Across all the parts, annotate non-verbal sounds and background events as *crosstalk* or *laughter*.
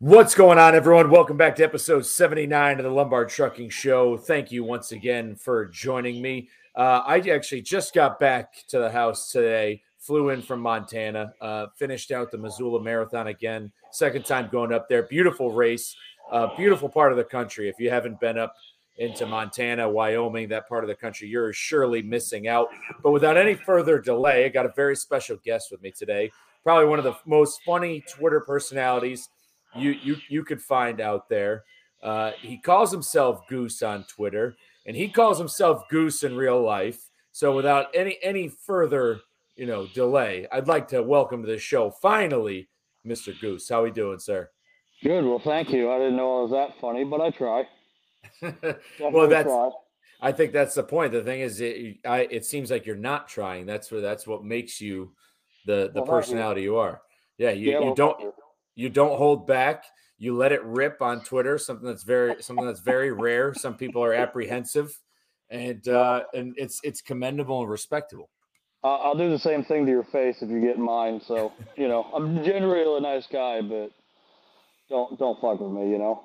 What's going on, everyone? Welcome back to episode 79 of the Lombard Trucking Show. Thank you once again for joining me. Uh, I actually just got back to the house today, flew in from Montana, uh, finished out the Missoula Marathon again. Second time going up there. Beautiful race, uh, beautiful part of the country. If you haven't been up into Montana, Wyoming, that part of the country, you're surely missing out. But without any further delay, I got a very special guest with me today. Probably one of the most funny Twitter personalities you you you could find out there. Uh, he calls himself Goose on Twitter, and he calls himself Goose in real life. So, without any any further you know delay, I'd like to welcome to the show finally, Mr. Goose. How are we doing, sir? Good. Well, thank you. I didn't know I was that funny, but I try. *laughs* well, that's. Try. I think that's the point. The thing is, it, I, it seems like you're not trying. That's where that's what makes you the the well, personality you. you. are. Yeah, you, yeah, you well, don't you don't hold back. You let it rip on Twitter. Something that's very something that's very rare. Some people are apprehensive, and uh, and it's it's commendable and respectable. I'll do the same thing to your face if you get mine. So you know, I'm generally a nice guy, but don't don't fuck with me. You know.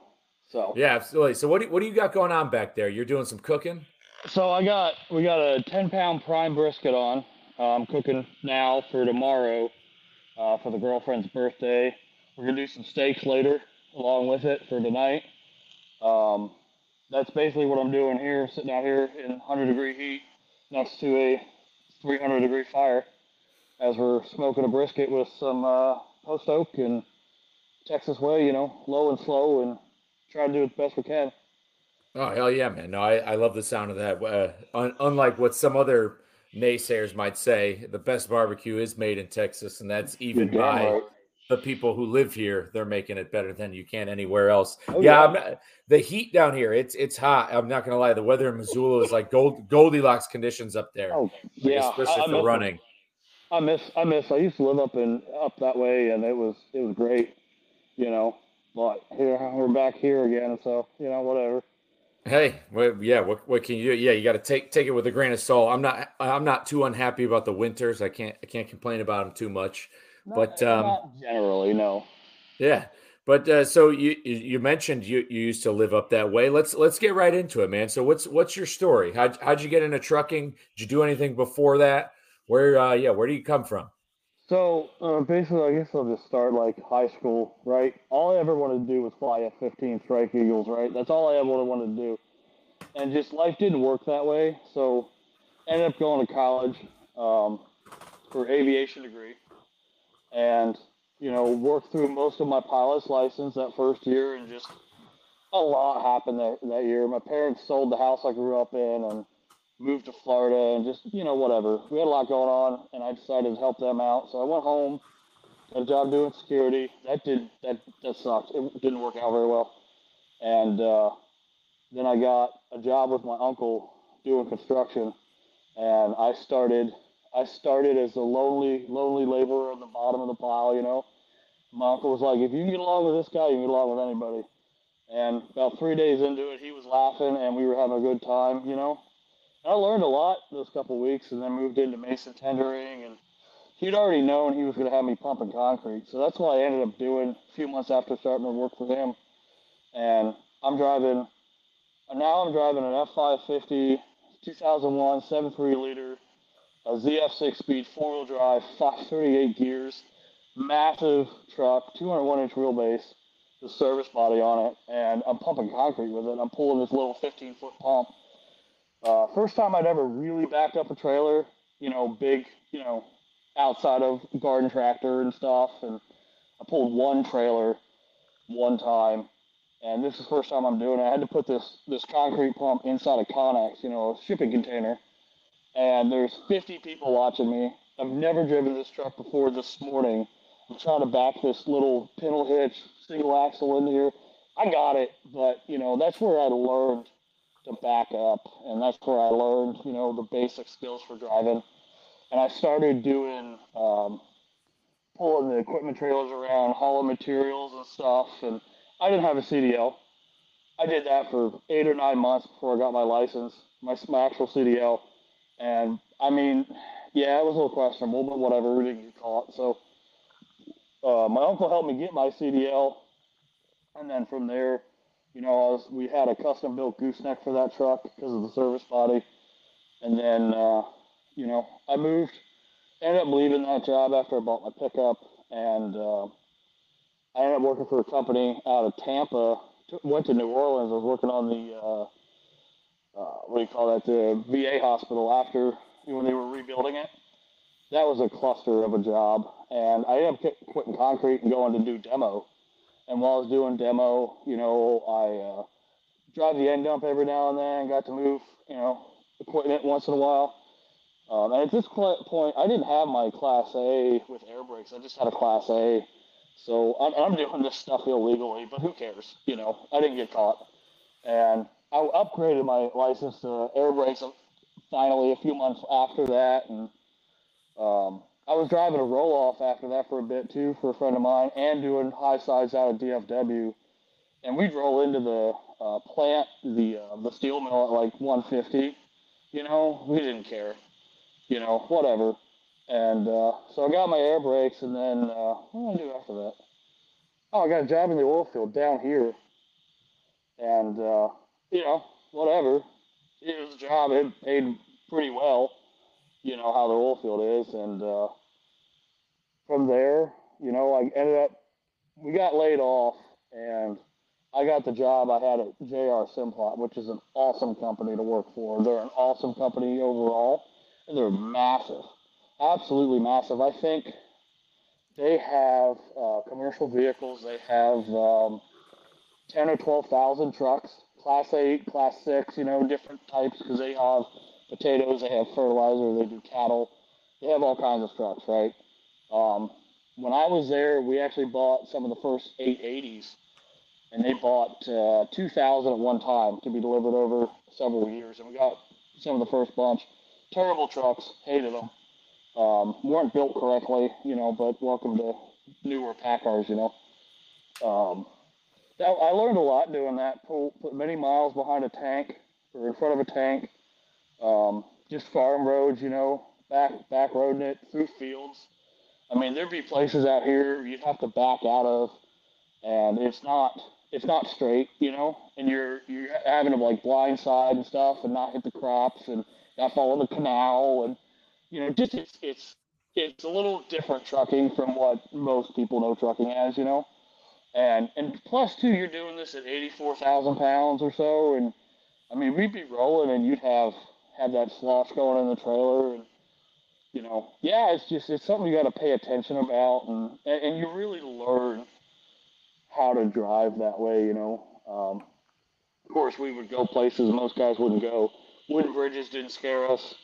So yeah, absolutely. So what do, what do you got going on back there? You're doing some cooking. So I got we got a 10 pound prime brisket on. Uh, I'm cooking now for tomorrow uh, for the girlfriend's birthday. We're gonna do some steaks later along with it for tonight. Um, that's basically what I'm doing here, sitting out here in 100 degree heat next to a 300 degree fire as we're smoking a brisket with some uh, post oak and Texas way, you know, low and slow, and try to do it the best we can. Oh hell yeah, man! No, I, I love the sound of that. Uh, un- unlike what some other naysayers might say, the best barbecue is made in Texas, and that's even by right the people who live here they're making it better than you can anywhere else. Oh, yeah, yeah. the heat down here it's it's hot. I'm not gonna lie. The weather in Missoula is like gold, Goldilocks conditions up there. Oh yeah, especially I, I for running. I miss I miss. I used to live up in up that way, and it was it was great. You know, but here we're back here again, so you know whatever. Hey, well, yeah. What, what can you do? Yeah, you got to take take it with a grain of salt. I'm not I'm not too unhappy about the winters. I can't I can't complain about them too much. But um, generally, no. Yeah, but uh, so you you mentioned you, you used to live up that way. Let's let's get right into it, man. So what's what's your story? How how'd you get into trucking? Did you do anything before that? Where uh, yeah, where do you come from? So uh, basically, I guess I'll just start like high school, right? All I ever wanted to do was fly F-15 Strike Eagles, right? That's all I ever wanted to do, and just life didn't work that way. So ended up going to college um, for aviation degree and you know worked through most of my pilot's license that first year, and just a lot happened that that year. My parents sold the house I grew up in and moved to Florida, and just you know whatever. We had a lot going on, and I decided to help them out. So I went home, got a job doing security. That did that that sucked. It didn't work out very well, and uh, then I got a job with my uncle doing construction, and I started I started as a lonely, lonely laborer on the bottom of the pile, you know. My uncle was like, if you can get along with this guy, you can get along with anybody. And about three days into it, he was laughing and we were having a good time, you know. And I learned a lot those couple weeks and then moved into mason tendering. And he'd already known he was going to have me pumping concrete. So that's what I ended up doing a few months after starting to work for him. And I'm driving, now I'm driving an F550 2001 7.3 liter a ZF6 speed four wheel drive, 38 gears, massive truck, 201 inch wheelbase, the service body on it, and I'm pumping concrete with it. I'm pulling this little 15 foot pump. Uh, first time I'd ever really backed up a trailer, you know, big, you know, outside of garden tractor and stuff. And I pulled one trailer one time, and this is the first time I'm doing it. I had to put this this concrete pump inside a Connex, you know, a shipping container and there's 50 people watching me. I've never driven this truck before this morning. I'm trying to back this little pintle hitch single axle in here. I got it, but you know that's where I learned to back up, and that's where I learned you know the basic skills for driving. And I started doing um, pulling the equipment trailers around, hauling materials and stuff. And I didn't have a CDL. I did that for eight or nine months before I got my license, my, my actual CDL. And I mean, yeah, it was a little questionable, but whatever, we didn't get caught. So uh, my uncle helped me get my CDL, And then from there, you know, was, we had a custom built gooseneck for that truck because of the service body. And then, uh, you know, I moved, ended up leaving that job after I bought my pickup, and uh, I ended up working for a company out of Tampa. Went to New Orleans. I was working on the uh, what do you call that? The VA hospital after when they were rebuilding it. That was a cluster of a job, and I ended up quitting concrete and going to do demo. And while I was doing demo, you know, I uh, drive the end dump every now and then. Got to move, you know, equipment once in a while. Um, and at this point, I didn't have my Class A with air brakes. I just had a Class A. So I'm, I'm doing this stuff illegally, but who cares? You know, I didn't get caught. And I upgraded my license to air brakes finally a few months after that. And um, I was driving a roll off after that for a bit too for a friend of mine and doing high sides out of DFW. And we'd roll into the uh, plant, the uh, the steel mill at like 150. You know, we didn't care. You know, whatever. And uh, so I got my air brakes, and then uh, what did I do after that? Oh, I got a job in the oil field down here. And, uh, you know, whatever. It was a job. It paid pretty well, you know, how the oil field is. And uh, from there, you know, I ended up, we got laid off, and I got the job I had at JR Simplot, which is an awesome company to work for. They're an awesome company overall, and they're massive, absolutely massive. I think they have uh, commercial vehicles. They have um, ten or twelve thousand trucks, class eight, class six, you know, different types because they have potatoes, they have fertilizer, they do cattle, they have all kinds of trucks, right? Um, when I was there, we actually bought some of the first 880s and they bought uh, 2,000 at one time to be delivered over several years. And we got some of the first bunch. Terrible trucks, hated them. Um, weren't built correctly, you know, but welcome to newer Paccars, you know. Um, that, I learned a lot doing that. Pull, put many miles behind a tank or in front of a tank. Um, just farm roads, you know, back back roading it through fields. I mean, there'd be places out here you'd have to back out of, and it's not it's not straight, you know, and you're you're having to like blindside and stuff and not hit the crops and not follow the canal and you know just it's it's it's a little different trucking from what most people know trucking as, you know, and and plus too you're doing this at eighty four thousand pounds or so and I mean we'd be rolling and you'd have have that slosh going in the trailer and you know yeah it's just it's something you got to pay attention about and and you really learn how to drive that way, you know. Um, of course, we would go places most guys wouldn't go. Wooden bridges didn't scare us.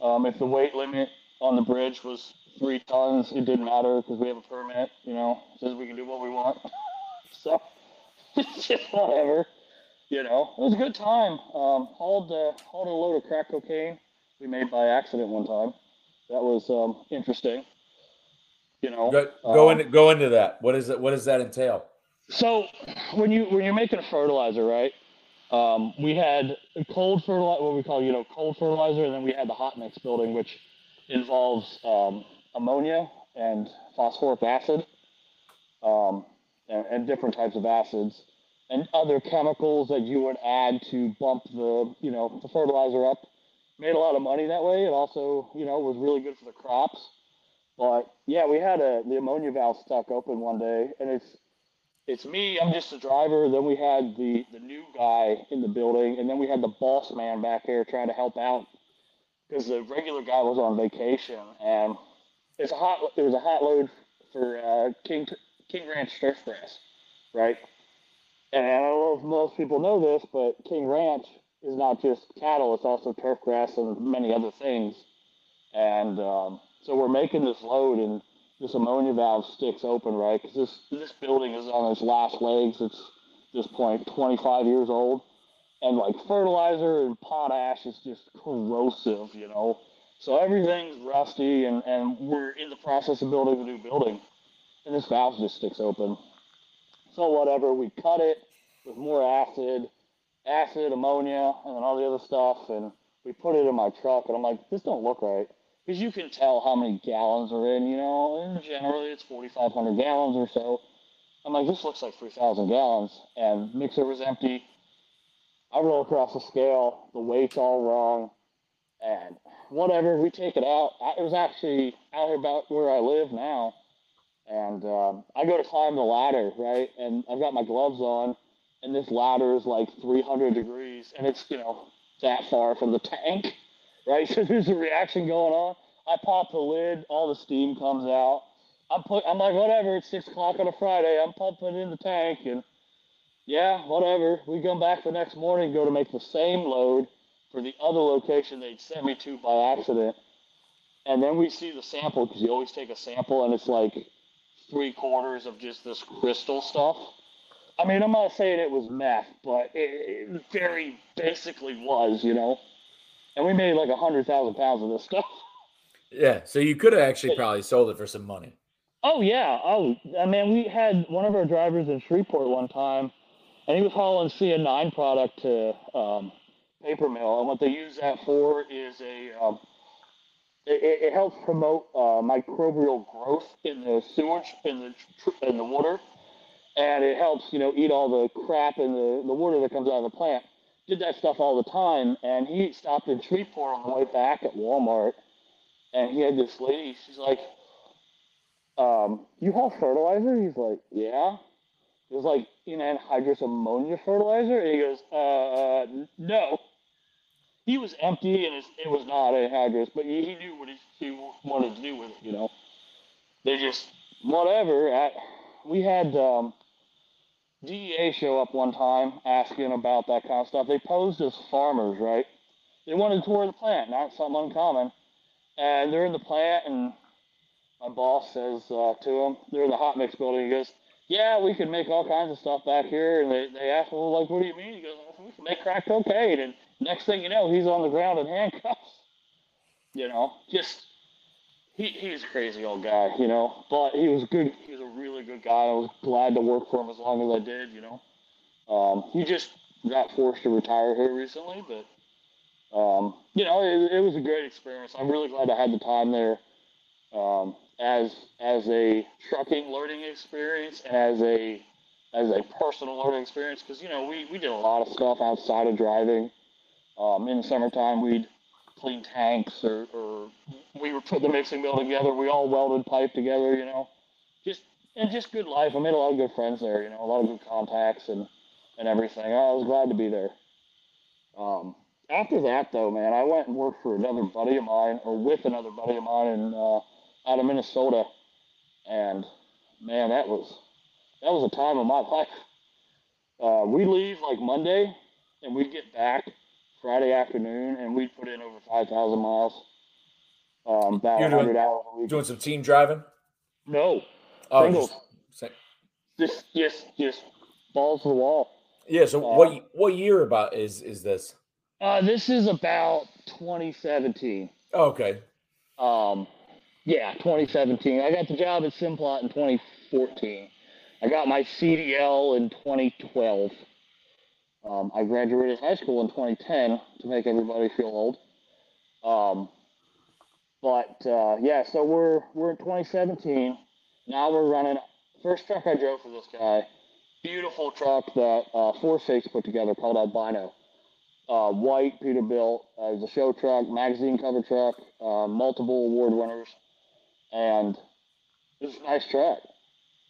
Um, if the weight limit on the bridge was three tons, it didn't matter because we have a permit, you know, says we can do what we want. *laughs* so, *laughs* it's just whatever, you know. It was a good time. Um, hauled, uh, hauled a load of crack cocaine we made by accident one time. That was um, interesting. You know, go, go um, into go into that. What is it? What does that entail? So when you when you're making a fertilizer, right? Um, we had cold fertilizer, what we call you know cold fertilizer, and then we had the hot mix building, which involves um, ammonia and phosphoric acid, um, and, and, different types of acids, and other chemicals that you would add to bump the you know the fertilizer up. Made a lot of money that way. It also you know was really good for the crops. But yeah, we had a the ammonia valve stuck open one day, and it's it's me. I'm just the driver. Then we had the the new guy in the building, and then we had the boss man back here trying to help out because the regular guy was on vacation, and it's a hot. It was a hot load for uh, King King Ranch turf grass, right? And I don't know if most people know this, but King Ranch is not just cattle; it's also turf grass and many other things. And um, so we're making this load, and this ammonia valve sticks open, right? Because this this building is on its last legs. It's this point 25 years old, and like fertilizer and potash is just corrosive, you know. So everything's rusty, and and we're in the process of building a new building, and this valve just sticks open. So whatever, we cut it with more acid, acid, ammonia, and then all the other stuff, and we put it in my truck, and I'm like, this don't look right because you can tell how many gallons are in. You know, and generally it's 4,500 gallons or so. I'm like, this looks like 3,000 gallons, and mixer was empty. I roll across the scale, the weight's all wrong, and whatever, we take it out. It was actually out here about where I live now, and um, I go to climb the ladder, right, and I've got my gloves on, and this ladder is like 300 degrees, and it's, you know, that far from the tank, *laughs* right, so there's a reaction going on. I pop the lid, all the steam comes out. I'm put, I'm like, whatever. It's six o'clock on a Friday. I'm pumping in the tank, and yeah, whatever. We come back the next morning, go to make the same load for the other location they'd sent me to by accident, and then we see the sample because you always take a sample, and it's like three quarters of just this crystal stuff. I mean, I'm not saying it was meth, but it, it very basically was, you know. And we made like a hundred thousand pounds of this stuff. Yeah, so you could have actually probably sold it for some money. Oh yeah. Oh, I mean, we had one of our drivers in Shreveport one time, and he was hauling CN9 product to um, paper mill, and what they use that for is a um, it, it, helps promote uh, microbial growth in the sewage in the in the water, and it helps you know eat all the crap in the the water that comes out of the plant. Did that stuff all the time, and he stopped in Shreveport on the way back at Walmart, and he had this lady. She's like um, you haul fertilizer? He's like, yeah. It was like, anhydrous ammonia fertilizer? And he goes, uh, no. He was empty and it was not anhydrous, but he, he knew what he, he wanted to do with it, you know. They just, whatever. At, we had um, DEA show up one time asking about that kind of stuff. They posed as farmers, right? They wanted to tour the plant, not something uncommon. And they're in the plant and my boss says uh, to them, they're in the hot mix building. He goes, "Yeah, we can make all kinds of stuff back here." And they they ask, "Well, like, what do you mean?" He goes, well, "We can make crack cocaine." And next thing you know, he's on the ground in handcuffs. You know, just he he's a crazy old guy, you know, but he was good. He was a really good guy. I was glad to work for him as long as I did, you know. Um, he just got forced to retire here recently, but um, you know, it, it was a great experience. I'm really glad I had the time there. Um, as as a trucking learning experience and as a as a personal learning experience because you know we, we did a lot of stuff outside of driving. Um, in the summertime, we'd clean tanks or, or we would put the mixing mill together. We all welded pipe together, you know, just and just good life. I made a lot of good friends there, you know, a lot of good contacts and and everything. I was glad to be there. Um, after that, though, man, I went and worked for another buddy of mine, or with another buddy of mine in uh, out of Minnesota, and man, that was that was a time of my *laughs* life. Uh, we leave like Monday, and we get back Friday afternoon, and we put in over five thousand miles. Um, about hundred hours a week. Doing some team driving? No, oh, singles. Just, just, just, just balls to the wall. Yeah. So uh, what what year about is is this? Uh, this is about 2017. okay. Um, yeah, 2017. I got the job at Simplot in 2014. I got my CDL in 2012. Um, I graduated high school in 2010 to make everybody feel old. Um, but uh, yeah, so we're we're in 2017. Now we're running. First truck I drove for this guy, beautiful truck that uh, Force Fakes put together called Albino. Uh, white Peterbilt as a show truck, magazine cover truck, uh, multiple award winners and it's a nice truck.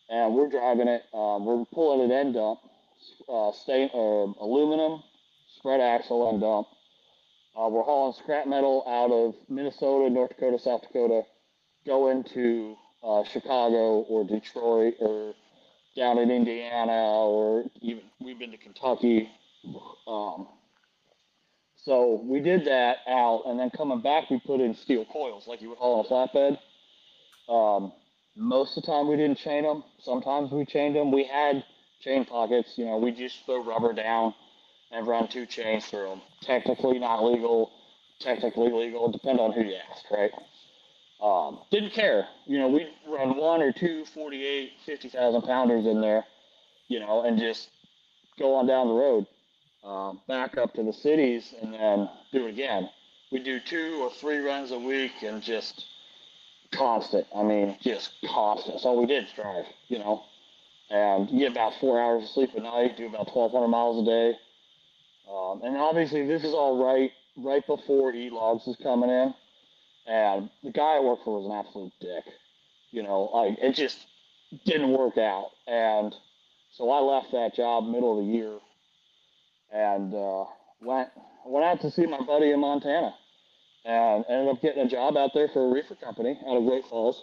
And we're driving it. Um, we're pulling it end dump, uh, stain, uh, aluminum, spread axle and dump. Uh, we're hauling scrap metal out of Minnesota, North Dakota, South Dakota, going to uh, Chicago or Detroit or down in Indiana or even we've been to Kentucky. Um, so we did that out, and then coming back, we put in steel coils like you would haul on a flatbed. Um, most of the time we didn't chain them. Sometimes we chained them. We had chain pockets. You know, we just throw rubber down and run two chains through them. Technically not legal. Technically legal. Depend on who you ask, right? Um, didn't care. You know, we run one or two 48, 50,000 pounders in there, you know, and just go on down the road, um, back up to the cities, and then do it again. We do two or three runs a week and just constant. I mean, just constant. That's all we did drive, you know. And you get about four hours of sleep a night, do about 1,200 miles a day. Um, and obviously, this is all right right before E Logs is coming in, and the guy I worked for was an absolute dick. You know, like it just didn't work out, and so I left that job middle of the year, and uh, went went out to see my buddy in Montana, and ended up getting a job out there for a reefer company out of Great Falls.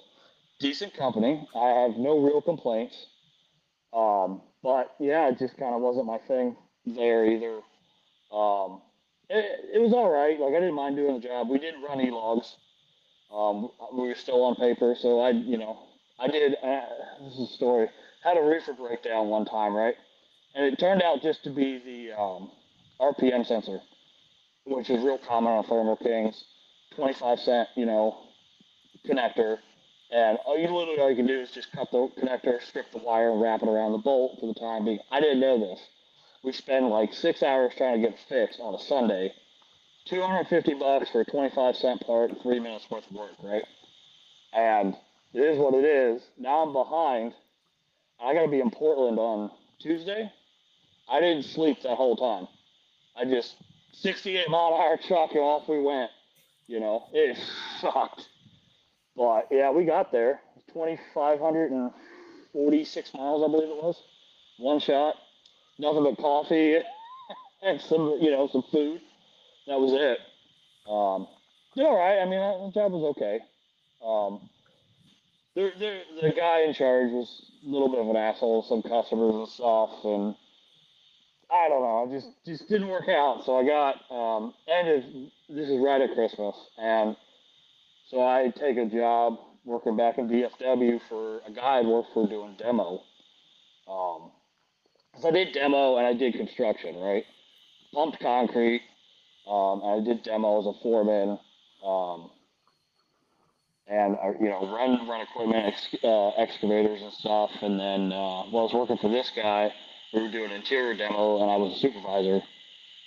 Decent company. I have no real complaints. Um, but yeah, it just kind of wasn't my thing there either. Um, it, it was all right. Like I didn't mind doing the job. We did run e-logs. Um, we were still on paper, so I, you know, I did. Uh, this is a story. Had a reefer breakdown one time, right? And it turned out just to be the um, RPM sensor, which is real common on Thermo Kings. 25 cent, you know, connector. And all you literally all you can do is just cut the connector, strip the wire, and wrap it around the bolt for the time being. I didn't know this we spend like six hours trying to get it fixed on a Sunday. 250 bucks for a 25 cent part, three minutes worth of work, right? And it is what it is. Now I'm behind. I got to be in Portland on Tuesday. I didn't sleep that whole time. I just 68 mile an hour truck and off we went. You know, it sucked. But yeah, we got there. 2,546 miles, I believe it was. One shot nothing but coffee *laughs* and some, you know, some food. That was it. Um, did all right. I mean, the job was okay. Um, the, the, the guy in charge was a little bit of an asshole, some customers and stuff, and I don't know, just just didn't work out. So I got um, ended. This is right at Christmas, and so I take a job working back in DFW for a guy I'd worked for doing demo. Um, so I did demo and I did construction, right? Pumped concrete. Um, I did demo as a foreman. Um, and uh, you know, run run equipment, ex- uh, excavators and stuff. And then uh, while I was working for this guy, we were doing interior demo, and I was a supervisor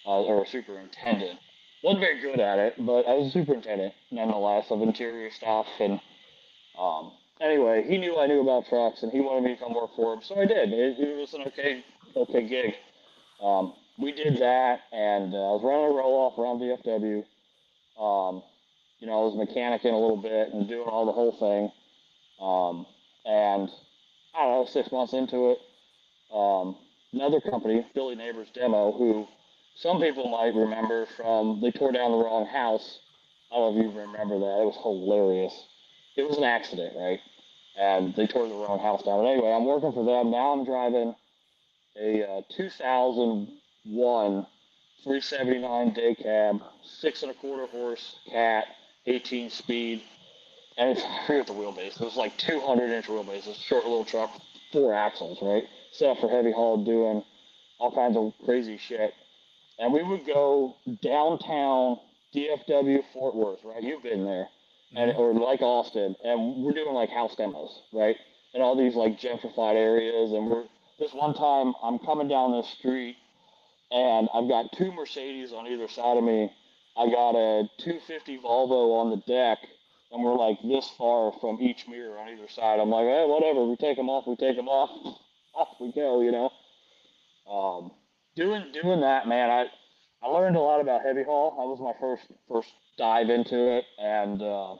uh, or a superintendent. Wasn't very good at it, but I was a superintendent nonetheless of interior stuff. And um, anyway, he knew I knew about trucks, and he wanted me to come work for him, so I did. It, it was an okay okay gig. Um, we did that, and uh, I was running a roll off around DFW. Um, you know, I was mechanicing a little bit and doing all the whole thing. Um, and I don't know, six months into it, um, another company, Billy Neighbors Demo, who some people might remember from they tore down the wrong house. I don't know if you remember that. It was hilarious. It was an accident, right? And they tore the wrong house down. But anyway, I'm working for them. Now I'm driving a uh, 2001 379 day cab, six and a quarter horse cat, 18 speed, and it's, *laughs* I forget the wheelbase. It was like 200 inch wheelbase. It's a short little truck, four axles, right? Set up for heavy haul, doing all kinds of crazy shit. And we would go downtown DFW Fort Worth, right? You've been there, and mm-hmm. or like Austin, and we're doing like house demos, right? In all these like gentrified areas, and we're this one time I'm coming down this street and I've got two Mercedes on either side of me. I got a 250 Volvo on the deck, and we're like this far from each mirror on either side. I'm like, hey, whatever. We take them off. We take them off. *laughs* off we go. You know. Um, doing doing that, man. I I learned a lot about heavy haul. That was my first first dive into it, and uh,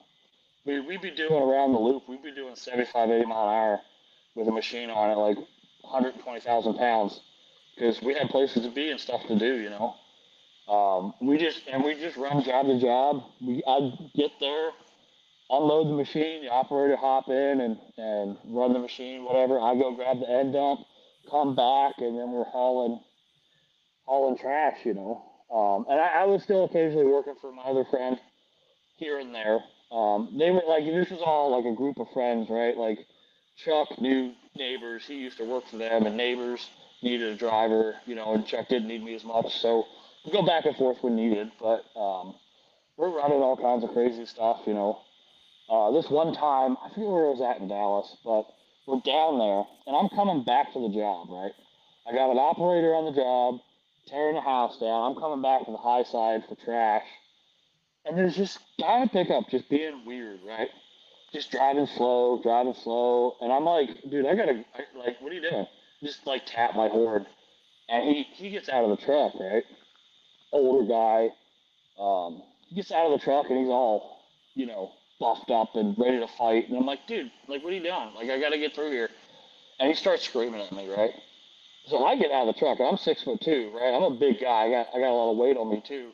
we we'd be doing around the loop. We'd be doing 75, 80 mile an hour with a machine on it, like 120,000 pounds because we had places to be and stuff to do, you know. Um, we just and we just run job to job. We I'd get there, unload the machine, the operator hop in and and run the machine, whatever. I go grab the end dump, come back, and then we're hauling hauling trash, you know. Um, and I, I was still occasionally working for my other friend here and there. Um, they were like this was all like a group of friends, right? Like Chuck knew neighbors. He used to work for them, and neighbors needed a driver, you know, and Chuck didn't need me as much. So we go back and forth when needed, but um, we're running all kinds of crazy stuff, you know. Uh, this one time, I forget where I was at in Dallas, but we're down there, and I'm coming back to the job, right? I got an operator on the job, tearing the house down. I'm coming back to the high side for trash. And there's this guy pickup just being weird, right? just driving slow, driving slow, and I'm like, dude, I gotta I, like, what are you doing? Just like tap my horn, and he he gets out of the truck, right? Older guy, um, he gets out of the truck and he's all, you know, buffed up and ready to fight, and I'm like, dude, like, what are you doing? Like, I gotta get through here, and he starts screaming at me, right? So I get out of the truck. And I'm six foot two, right? I'm a big guy. I got I got a lot of weight on me too.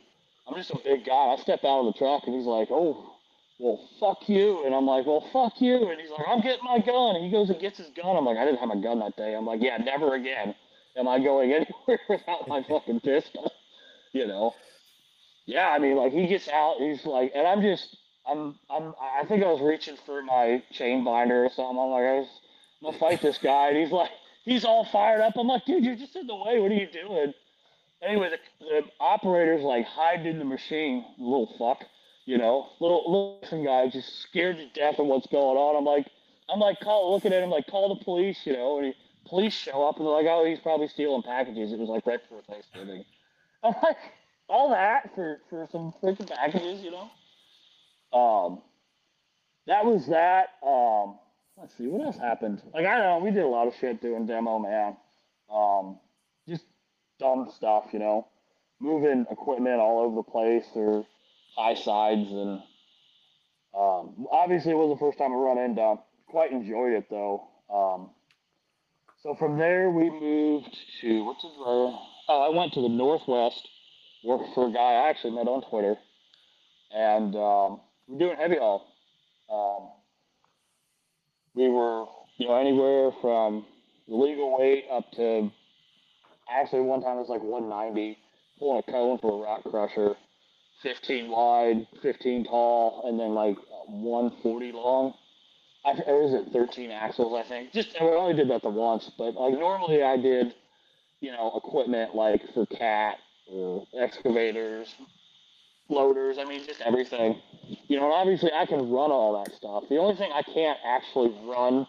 I'm just a big guy. I step out of the truck and he's like, "Oh, well, fuck you." And I'm like, "Well, fuck you." And he's like, "I'm getting my gun." And he goes and gets his gun. I'm like, "I didn't have my gun that day." I'm like, "Yeah, never again am I going *laughs* anywhere without my fucking pistol." You know? Yeah, I mean, like he gets out. He's like, and I'm just, I'm, I'm. I think I was reaching for my chain binder or something. I'm like, I was, I'm gonna fight this guy, and he's like he's all fired up. I'm like, dude, you're just in the way. What are you doing? Anyway, the, the operator's like hiding in the machine, little fuck, you know, little little guy just scared to death of what's going on. I'm like, I'm like, call, looking at him like, call the police, you know, and he, police show up and they're like, oh, he's probably stealing packages. It was like right before Thanksgiving. *laughs* I'm like, all that for for some freaking packages, you know. Um, that was that. Um, let's see what else happened. Like I don't know, we did a lot of shit doing demo, man. Um, just dumb stuff, you know, moving equipment all over the place or high sides, and um, obviously it was the first time I run into. Quite enjoyed it though. Um, so from there we moved to what's it? Uh, oh, I went to the Northwest, worked for a guy I actually met on Twitter, and um, we're doing heavy haul. Um, we were, you know, anywhere from legal weight up to actually one time it was like 190, pulling a cone for a rock crusher, 15 wide, 15 tall, and then like 140 long. I, is it 13 axles? I think. Just I only did that the once, but like normally I did, you know, equipment like for cat or excavators, loaders. I mean, just everything. You know, and obviously I can run all that stuff. The only thing I can't actually run,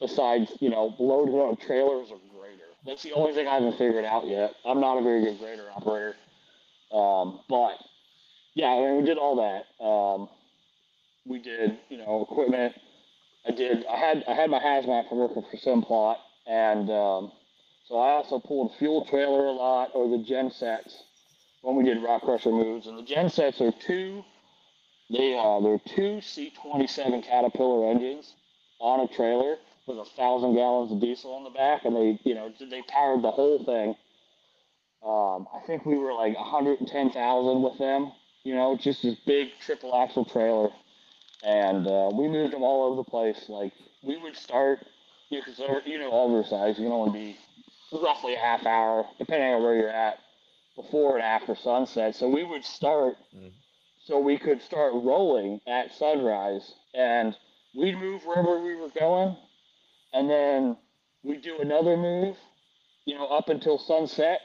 besides you know loading on a trailer, is a grader. That's the only thing I haven't figured out yet. I'm not a very good grader operator. Um, but yeah, I mean, we did all that. Um, we did, you know, equipment. I did. I had I had my hazmat from working for Simplot, and um, so I also pulled fuel trailer a lot, or the gen sets when we did rock crusher moves. And the gen sets are two. They uh, they're two C27 Caterpillar engines on a trailer with a thousand gallons of diesel on the back, and they you know they powered the whole thing. Um, I think we were like 110,000 with them. You know, just this big triple axle trailer, and uh, we moved them all over the place. Like we would start, you know, cause you know, oversized. You can only be roughly a half hour, depending on where you're at, before and after sunset. So we would start, mm. so we could start rolling at sunrise, and we'd move wherever we were going, and then we'd do another move, you know, up until sunset,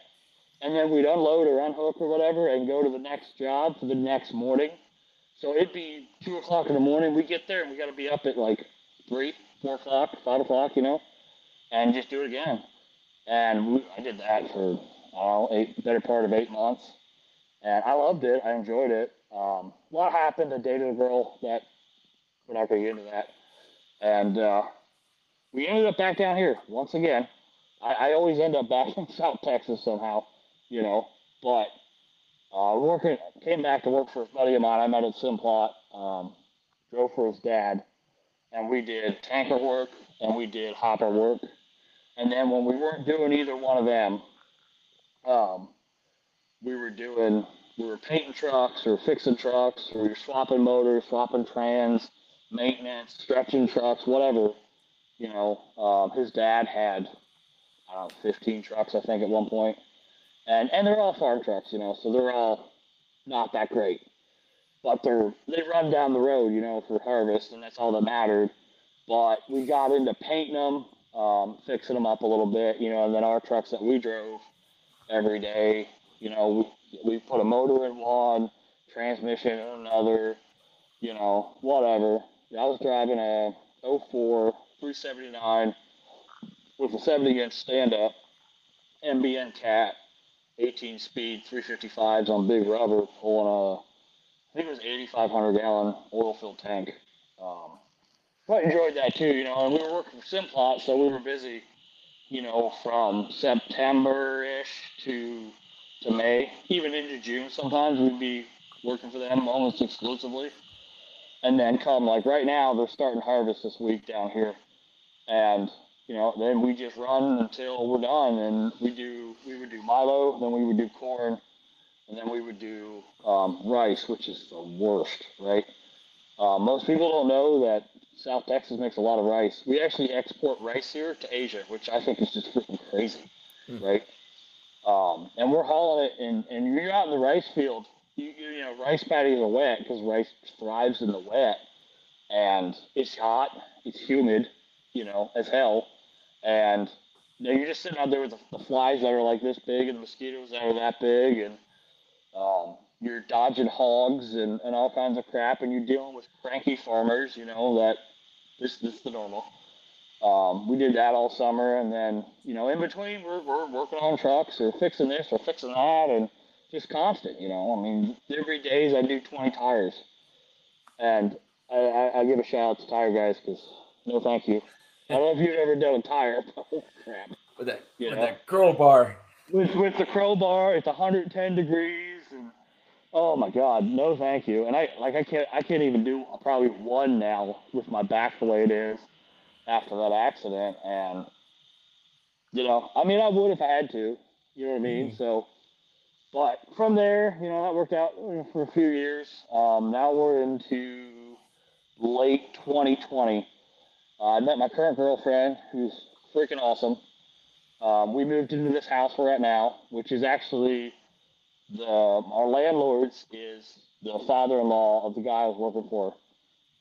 and then we'd unload or unhook or whatever, and go to the next job for the next morning. So it'd be two o'clock in the morning. We get there and we got to be up at like three, four o'clock, five o'clock, you know, and just do it again. And we, I did that for Know, eight better part of eight months, and I loved it. I enjoyed it. Um, a lot happened. I dated a girl that we're not going to get into that, and uh, we ended up back down here once again. I, I always end up back *laughs* in South Texas somehow, you know, but. Uh, working, came back to work for a buddy of mine I met at Simplot. Um, drove for his dad, and we did tanker work and we did hopper work. And then when we weren't doing either one of them, um, we were doing we were painting trucks or fixing trucks or we were swapping motors, swapping trans, maintenance, stretching trucks, whatever. You know, um, his dad had I don't know, 15 trucks I think at one point, and and they're all farm trucks, you know, so they're all not that great, but they're they run down the road, you know, for harvest, and that's all that mattered. But we got into painting them, um, fixing them up a little bit, you know, and then our trucks that we drove every day. You know, we, we put a motor in one, transmission in another, you know, whatever. I was driving a 04 379 with a 70 inch stand up MBN cat, 18 speed 355s on big rubber, pulling a, I think it was 8,500 gallon oil filled tank. Um, enjoyed that too. You know, and we were working for Simplot, so we were busy. You know, from September ish to to May, even into June. Sometimes we'd be working for them almost exclusively. And then come like right now, they're starting harvest this week down here, and you know, then we just run until we're done, and we do we would do Milo, then we would do corn, and then we would do um, rice, which is the worst, right? Uh, most people don't know that South Texas makes a lot of rice. We actually export rice here to Asia, which I think is just freaking crazy, mm. right? Um, and we're hauling it, and, and you're out in the rice field. You, you know, rice paddies are wet because rice thrives in the wet, and it's hot, it's humid, you know, as hell, and you know, you're just sitting out there with the, the flies that are like this big and the mosquitoes that are that big, and um, you're dodging hogs and, and all kinds of crap, and you're dealing with cranky farmers, you know, that this, this is the normal. Um, we did that all summer, and then you know, in between, we're, we're working on trucks or fixing this or fixing that, and just constant. You know, I mean, every days I do 20 tires, and I, I, I give a shout out to tire guys because no, thank you. I don't know if you've ever done a tire. *laughs* oh crap! With that, you with know? that crowbar. With with the crowbar, it's 110 degrees, oh my god, no, thank you. And I like I can't I can't even do probably one now with my back the way it is after that accident, and you know, I mean, I would if I had to. You know what I mean? Mm-hmm. So, but from there, you know, that worked out for a few years. Um, now we're into late 2020. Uh, I met my current girlfriend, who's freaking awesome. Um, we moved into this house we're at now, which is actually the our landlords is the father-in-law of the guy I was working for,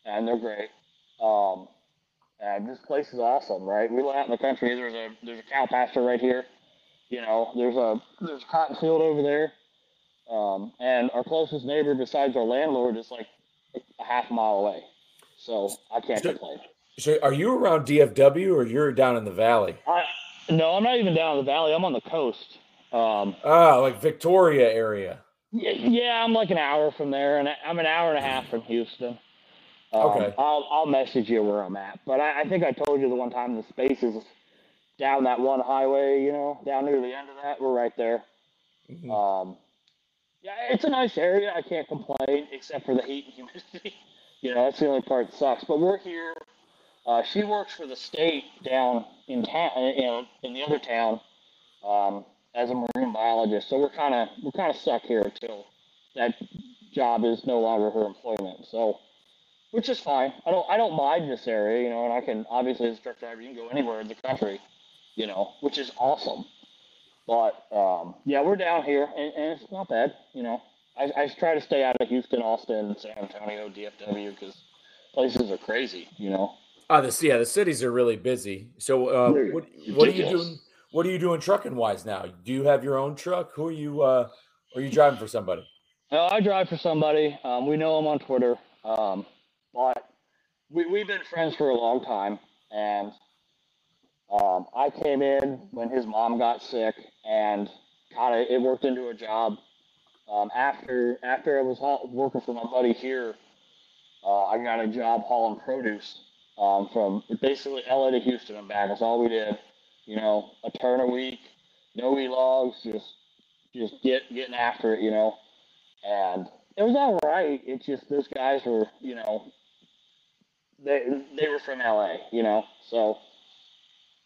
and they're great. Um, and this place is awesome, right? We went out in the country. There's a there's a cow pasture right here. You know, there's a there's a cotton field over there. Um, and our closest neighbor besides our landlord is like a half mile away. So I can't so, complain. So are you around DFW or you're down in the valley? I, no, I'm not even down in the valley. I'm on the coast. Um, ah, like Victoria area. Yeah, yeah, I'm like an hour from there, and I'm an hour and a half from Houston. Um, okay. I'll I'll message you where I'm at. But I, I think I told you the one time the spaces down that one highway, you know, down near the end of that, we're right there. Mm-hmm. Um, yeah, it's a nice area. I can't complain, except for the heat and humidity. *laughs* you know, that's the only part that sucks. But we're here. Uh, she works for the state down in town, you know, in the other town, um, as a marine biologist. So we're kind of we're kind of stuck here until that job is no longer her employment. So which is fine. I don't I don't mind this area, you know, and I can obviously as a truck driver you can go anywhere in the country, you know, which is awesome. But um, yeah, we're down here, and, and, it's not bad, you know. I, I try to stay out of Houston, Austin, San Antonio, DFW because places are crazy, you know. Oh, the yeah, the cities are really busy. So, uh, what what are you doing? What are you doing trucking wise now? Do you have your own truck? Who are you? Uh, are you driving for somebody? No, I drive for somebody. Um, we know him on Twitter. Um, but we, we've been friends for a long time. And um, I came in when his mom got sick and kind of it worked into a job. Um, after after I was working for my buddy here, uh, I got a job hauling produce um, from basically LA to Houston and back. That's all we did. You know, a turn a week, no e logs, just just get getting after it. You know, and it was all right. It's just those guys were, you know, they they were from LA, you know. So,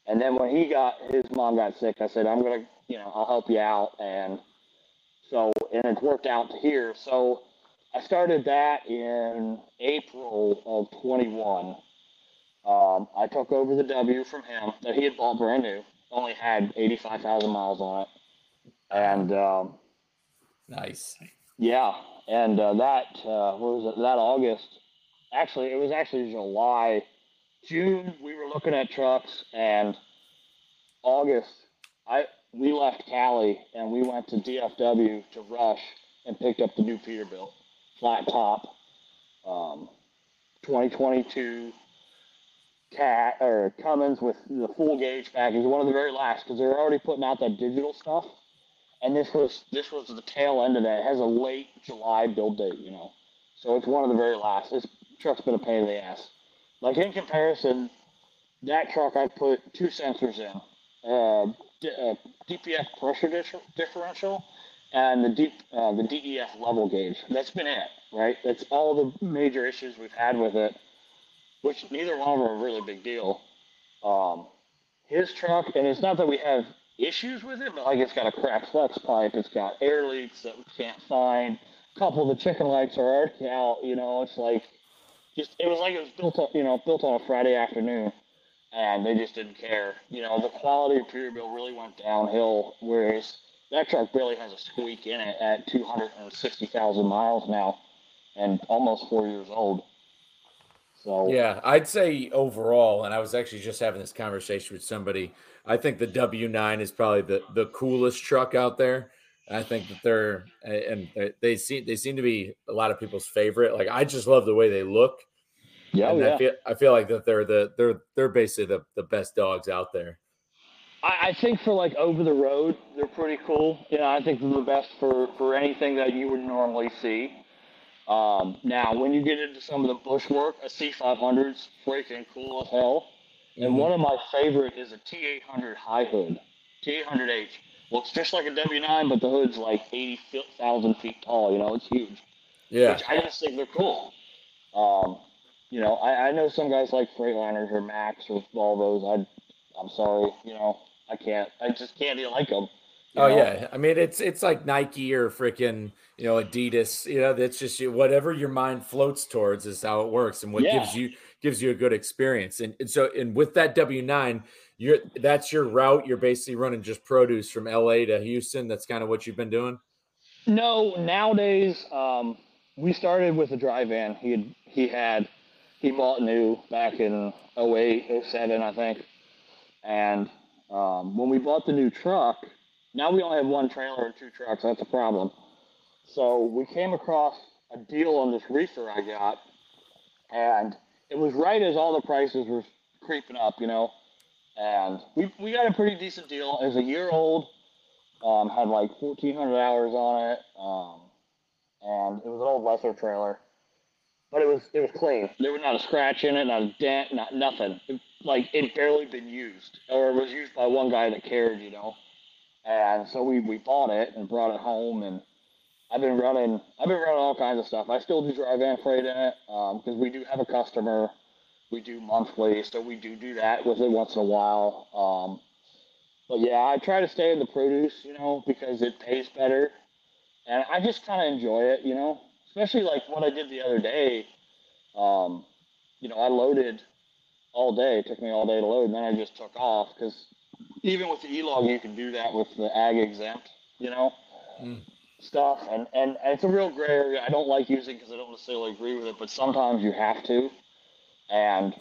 and then when he got his mom got sick, I said I'm gonna, you know, I'll help you out, and so and it worked out here. So I started that in April of 21. Um, I took over the W from him that he had bought brand new, only had 85,000 miles on it, and um, nice. Yeah, and uh, that uh, what was it? That August actually, it was actually July. June, we were looking at trucks, and August, I we left Cali and we went to DFW to Rush and picked up the new Peterbilt flat top, um, 2022 cat or Cummins with the full gauge package, one of the very last because they're already putting out that digital stuff, and this was this was the tail end of that. It has a late July build date, you know, so it's one of the very last. This truck's been a pain in the ass. like in comparison, that truck I put two sensors in, uh, D- uh, DPF pressure differential, and the deep uh, the DEF level gauge. That's been it, right? That's all the major issues we've had with it, which neither one of them are a really big deal. Um, his truck, and it's not that we have issues with it, but like it's got a cracked flex pipe, it's got air leaks that we can't find. A couple of the chicken lights are already out. You know, it's like just it was like it was built on you know built on a Friday afternoon, and they just didn't care. You know, the quality of Peterbilt really went downhill, whereas that truck barely has a squeak in it at 260,000 miles now, and almost four years old. So yeah, I'd say overall, and I was actually just having this conversation with somebody. I think the W9 is probably the the coolest truck out there. I think that they're and uh, they seem they seem to be a lot of people's favorite. Like I just love the way they look. Yeah, yeah. I feel I feel like that they're the they're they're basically the the best dogs out there. I, I think for like over the road, they're pretty cool. You know, I think they're the best for for anything that you would normally see. Um, now, when you get into some of the bush work, a C500's freaking cool as hell. And mm-hmm. one of my favorite is a T800 high hood, T800H. Looks just like a W9, but the hood's like 80,000 feet tall. You know, it's huge. Yeah. Which I just think they're cool. Um, you know, I, I know some guys like Freightliners or Macks or Volvos. I, I'm sorry, you know, I can't. I just can't even like them. Oh know? yeah, I mean it's it's like Nike or freaking you know Adidas. You know that's just whatever your mind floats towards is how it works, and what yeah. gives you gives you a good experience. And, and so and with that W nine, you're that's your route. You're basically running just produce from LA to Houston. That's kind of what you've been doing. No, nowadays um, we started with a dry van. He had he had he bought new back in 08, 07, I think. And um, when we bought the new truck, now we only have one trailer and two trucks. That's a problem. So we came across a deal on this reefer I got, and it was right as all the prices were creeping up, you know. And we, we got a pretty decent deal. It was a year old, um, had like 1,400 hours on it, um, and it was an old lesser trailer. But it was it was clean. There was not a scratch in it, not a dent, not nothing. It, like it barely been used, or it was used by one guy that cared, you know. And so we, we bought it and brought it home, and I've been running I've been running all kinds of stuff. I still do dry van freight in it because um, we do have a customer. We do monthly, so we do do that with it once in a while. Um, but yeah, I try to stay in the produce, you know, because it pays better, and I just kind of enjoy it, you know. Especially like what I did the other day. Um, you know, I loaded all day. It took me all day to load, and then I just took off because even with the e-log, you can do that with the ag exempt, you know, mm. stuff. And, and, and it's a real gray area. I don't like using because I don't necessarily agree with it, but sometimes you have to. And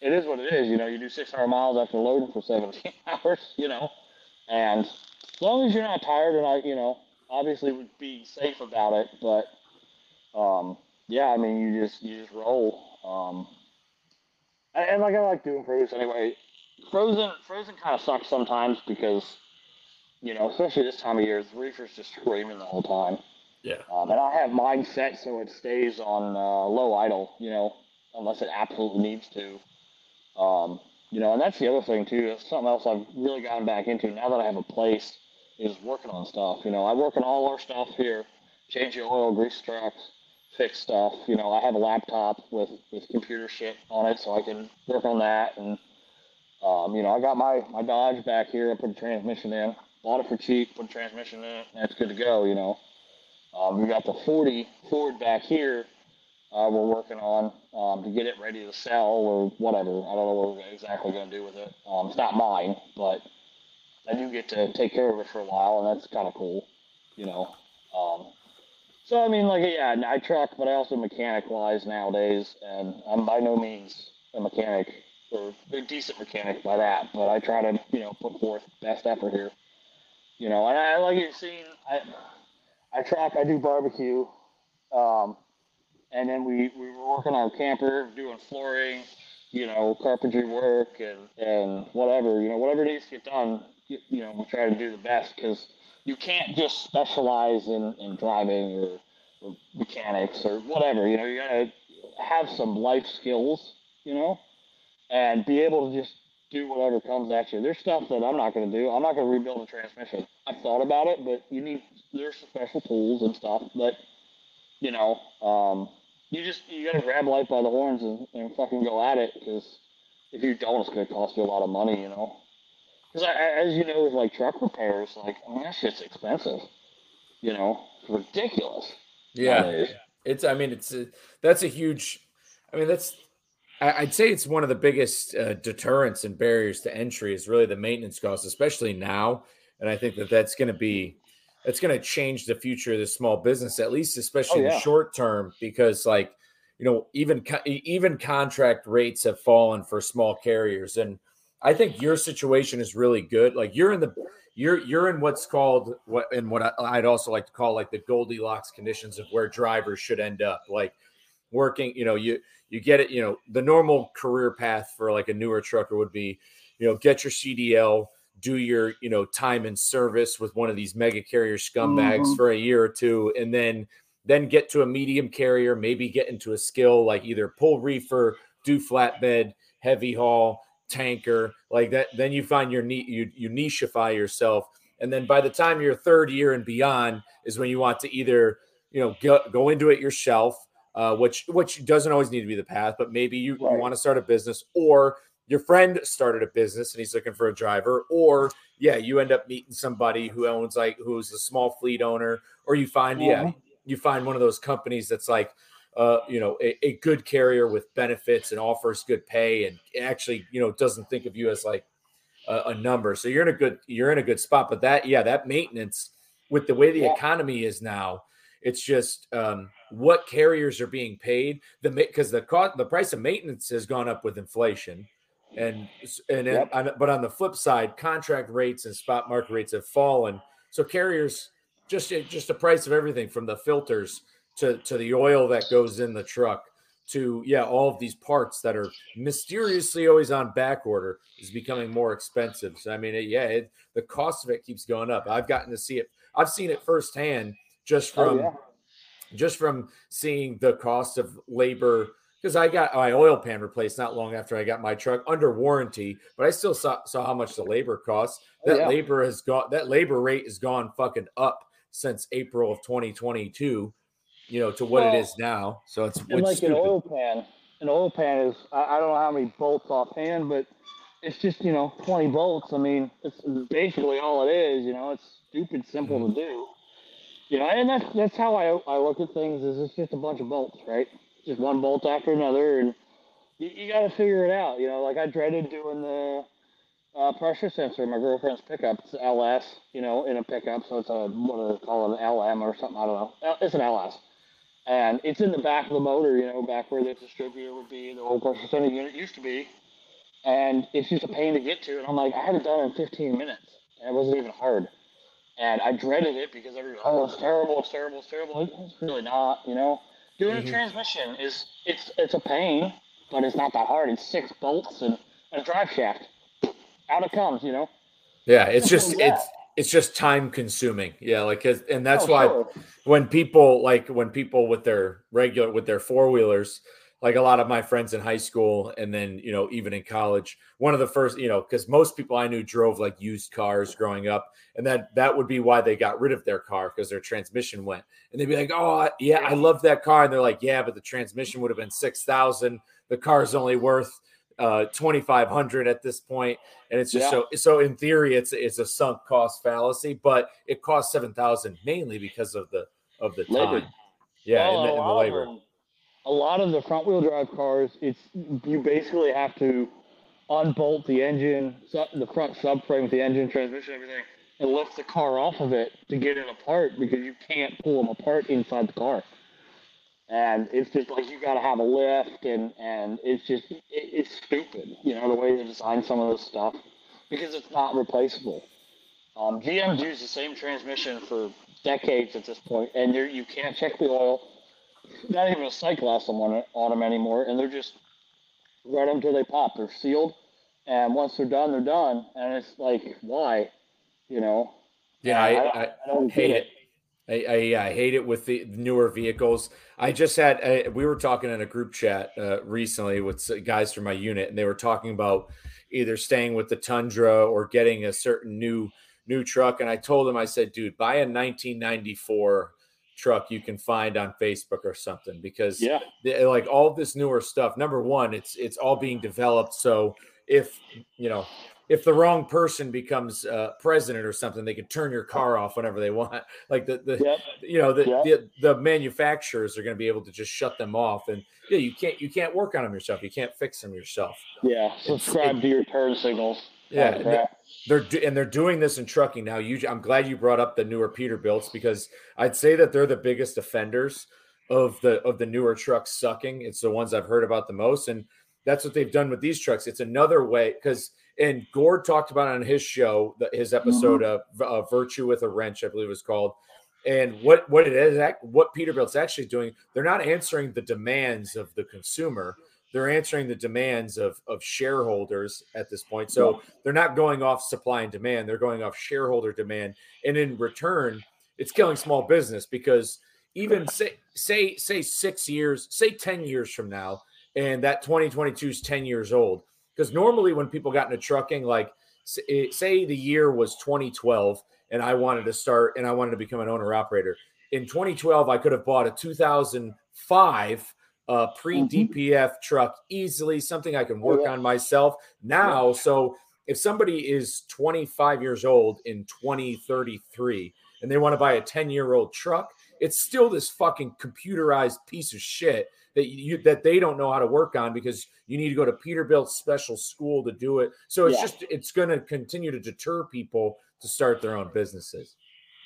it is what it is. You know, you do 600 miles after loading for 17 *laughs* hours, you know, and as long as you're not tired and I, you know, obviously would be safe about it, but, um, yeah, I mean, you just, you just roll. Um, and, and like I like doing produce anyway. Frozen Frozen kind of sucks sometimes because, you know, especially this time of year, the reefer's just screaming the whole time. Yeah. Um, and I have mine set so it stays on uh, low idle, you know, unless it absolutely needs to. Um, you know, and that's the other thing too. something else I've really gotten back into now that I have a place is working on stuff. You know, I work on all our stuff here, change the oil, grease trucks, fix stuff. You know, I have a laptop with with computer shit on it, so I can work on that and um, you know, I got my, my Dodge back here. I put a transmission in. Bought it for cheap. Put a transmission in. That's good to go. You know. Um, we got the 40 Ford back here. Uh, we're working on um, to get it ready to sell or whatever. I don't know what we're exactly going to do with it. Um, it's not mine, but I do get to take care of it for a while, and that's kind of cool. You know. Um, so I mean, like, yeah, I truck, but I also mechanic wise nowadays, and I'm by no means a mechanic or a decent mechanic by that, but I try to, you know, put forth best effort here. You know, and I, like you've seen, I I track, I do barbecue, um, and then we, we were working on camper, doing flooring, you know, carpentry work and, and whatever, you know, whatever needs to get done, you, you know, we try to do the best because you can't just specialize in, in driving or, or mechanics or whatever, you know, you gotta have some life skills you know, and be able to just do whatever comes at you. There's stuff that I'm not going to do. I'm not going to rebuild a transmission. I've thought about it, but you need there's some special tools and stuff. But you know, um, you just you got to grab life by the horns and, and fucking go at it because if you don't, it's going to cost you a lot of money. You know, because as you know, with like truck repairs, like I mean that shit's expensive. You know, it's ridiculous. Yeah, nowadays. it's. I mean, it's a, that's a huge. I mean, that's I'd say it's one of the biggest uh, deterrents and barriers to entry is really the maintenance costs, especially now. And I think that that's going to be that's going to change the future of the small business, at least, especially oh, yeah. in the short term, because like you know, even even contract rates have fallen for small carriers, and I think your situation is really good. Like you're in the you're you're in what's called what and what I'd also like to call like the Goldilocks conditions of where drivers should end up. Like working, you know, you you get it, you know, the normal career path for like a newer trucker would be, you know, get your CDL, do your, you know, time in service with one of these mega carrier scumbags mm-hmm. for a year or two, and then then get to a medium carrier, maybe get into a skill like either pull reefer, do flatbed, heavy haul, tanker, like that. Then you find your you you nicheify yourself, and then by the time you're third year and beyond is when you want to either you know go, go into it yourself uh, which which doesn't always need to be the path, but maybe you, right. you want to start a business or your friend started a business and he's looking for a driver, or yeah, you end up meeting somebody who owns like who's a small fleet owner, or you find yeah, yeah you find one of those companies that's like uh, you know, a, a, good carrier with benefits and offers good pay and actually, you know, doesn't think of you as like a, a, number. So you're in a good you're in a good spot. But that, yeah, that maintenance with the way the yeah. economy is now, it's just um, what carriers are being paid. The because the cost, the price of maintenance has gone up with inflation, and and yep. on, but on the flip side, contract rates and spot market rates have fallen. So carriers just eh, just the price of everything from the filters to to the oil that goes in the truck to yeah all of these parts that are mysteriously always on back order is becoming more expensive so i mean it, yeah it, the cost of it keeps going up i've gotten to see it i've seen it firsthand just oh, from oh, yeah just from seeing the cost of labor because I got my oil pan replaced not long after I got my truck under warranty, but I still saw, saw how much the labor costs. Oh, that oh, yeah. labor has got that labor rate has gone fucking up since April of 2022, you know, to what well, it is now. So it's, it's like stupid. an oil pan. An oil pan is I, I don't know how many bolts offhand, but it's just you know 20 bolts. I mean, it's basically all it is. You know, it's stupid simple mm-hmm. to do. Know, and that's that's how I I look at things. Is it's just a bunch of bolts, right? Just one bolt after another, and you, you got to figure it out. You know, like I dreaded doing the uh, pressure sensor in my girlfriend's pickup. It's LS, you know, in a pickup, so it's a what do they call it, an LM or something? I don't know. It's an LS, and it's in the back of the motor. You know, back where the distributor would be, the old pressure sensor unit used to be, and it's just a pain to get to. And I'm like, I had it done in 15 minutes, and it wasn't even hard and I dreaded it because everyone, oh, it's terrible, it's terrible, it's terrible. It's really not, you know. Doing mm-hmm. a transmission is it's it's a pain, but it's not that hard. It's six bolts and a drive shaft. Out it comes, you know. Yeah, it's just it's it's just time consuming. Yeah, like and that's oh, why sure. when people like when people with their regular with their four wheelers like a lot of my friends in high school and then you know even in college one of the first you know because most people i knew drove like used cars growing up and that that would be why they got rid of their car because their transmission went and they'd be like oh yeah i love that car and they're like yeah but the transmission would have been 6000 the car's only worth uh 2500 at this point and it's just yeah. so so in theory it's it's a sunk cost fallacy but it costs 7000 mainly because of the of the labor. time yeah and, the, and the labor a lot of the front wheel drive cars, it's you basically have to unbolt the engine, the front subframe with the engine, transmission, everything, and lift the car off of it to get it apart because you can't pull them apart inside the car. And it's just like you got to have a lift, and and it's just it, it's stupid, you know, the way they design some of this stuff because it's not replaceable. Um, GM's used the same transmission for decades at this point, and you can't check the oil not even a sight glass on, on them anymore, and they're just right until they pop. They're sealed, and once they're done, they're done. And it's like, why? You know? Yeah, I, I, I, I don't hate it. it. I, I, I, hate it with the newer vehicles. I just had uh, we were talking in a group chat uh, recently with guys from my unit, and they were talking about either staying with the Tundra or getting a certain new new truck. And I told them, I said, dude, buy a 1994 truck you can find on Facebook or something because yeah, they, like all this newer stuff. Number one, it's it's all being developed. So if you know if the wrong person becomes uh, president or something, they can turn your car off whenever they want. *laughs* Like the, the yep. you know the, yep. the, the manufacturers are going to be able to just shut them off, and yeah, you can't you can't work on them yourself. You can't fix them yourself. Yeah, subscribe it, to your turn signals. Yeah, they're and they're doing this in trucking now. You, I'm glad you brought up the newer Peterbilts because I'd say that they're the biggest offenders of the of the newer trucks sucking. It's the ones I've heard about the most, and that's what they've done with these trucks. It's another way because and Gord talked about on his show, his episode mm-hmm. of uh, "Virtue with a Wrench," I believe it was called. And what what it is, what Peterbilt's actually doing, they're not answering the demands of the consumer. They're answering the demands of of shareholders at this point. So they're not going off supply and demand; they're going off shareholder demand. And in return, it's killing small business because even say say say six years, say ten years from now, and that 2022 is 10 years old because normally, when people got into trucking, like eh, say the year was 2012 and I wanted to start and I wanted to become an owner operator. In 2012, I could have bought a 2005 uh, pre DPF mm-hmm. truck easily, something I can work yeah. on myself now. So if somebody is 25 years old in 2033 and they want to buy a 10 year old truck, it's still this fucking computerized piece of shit that you that they don't know how to work on because you need to go to Peterbilt special school to do it. So it's yeah. just it's going to continue to deter people to start their own businesses.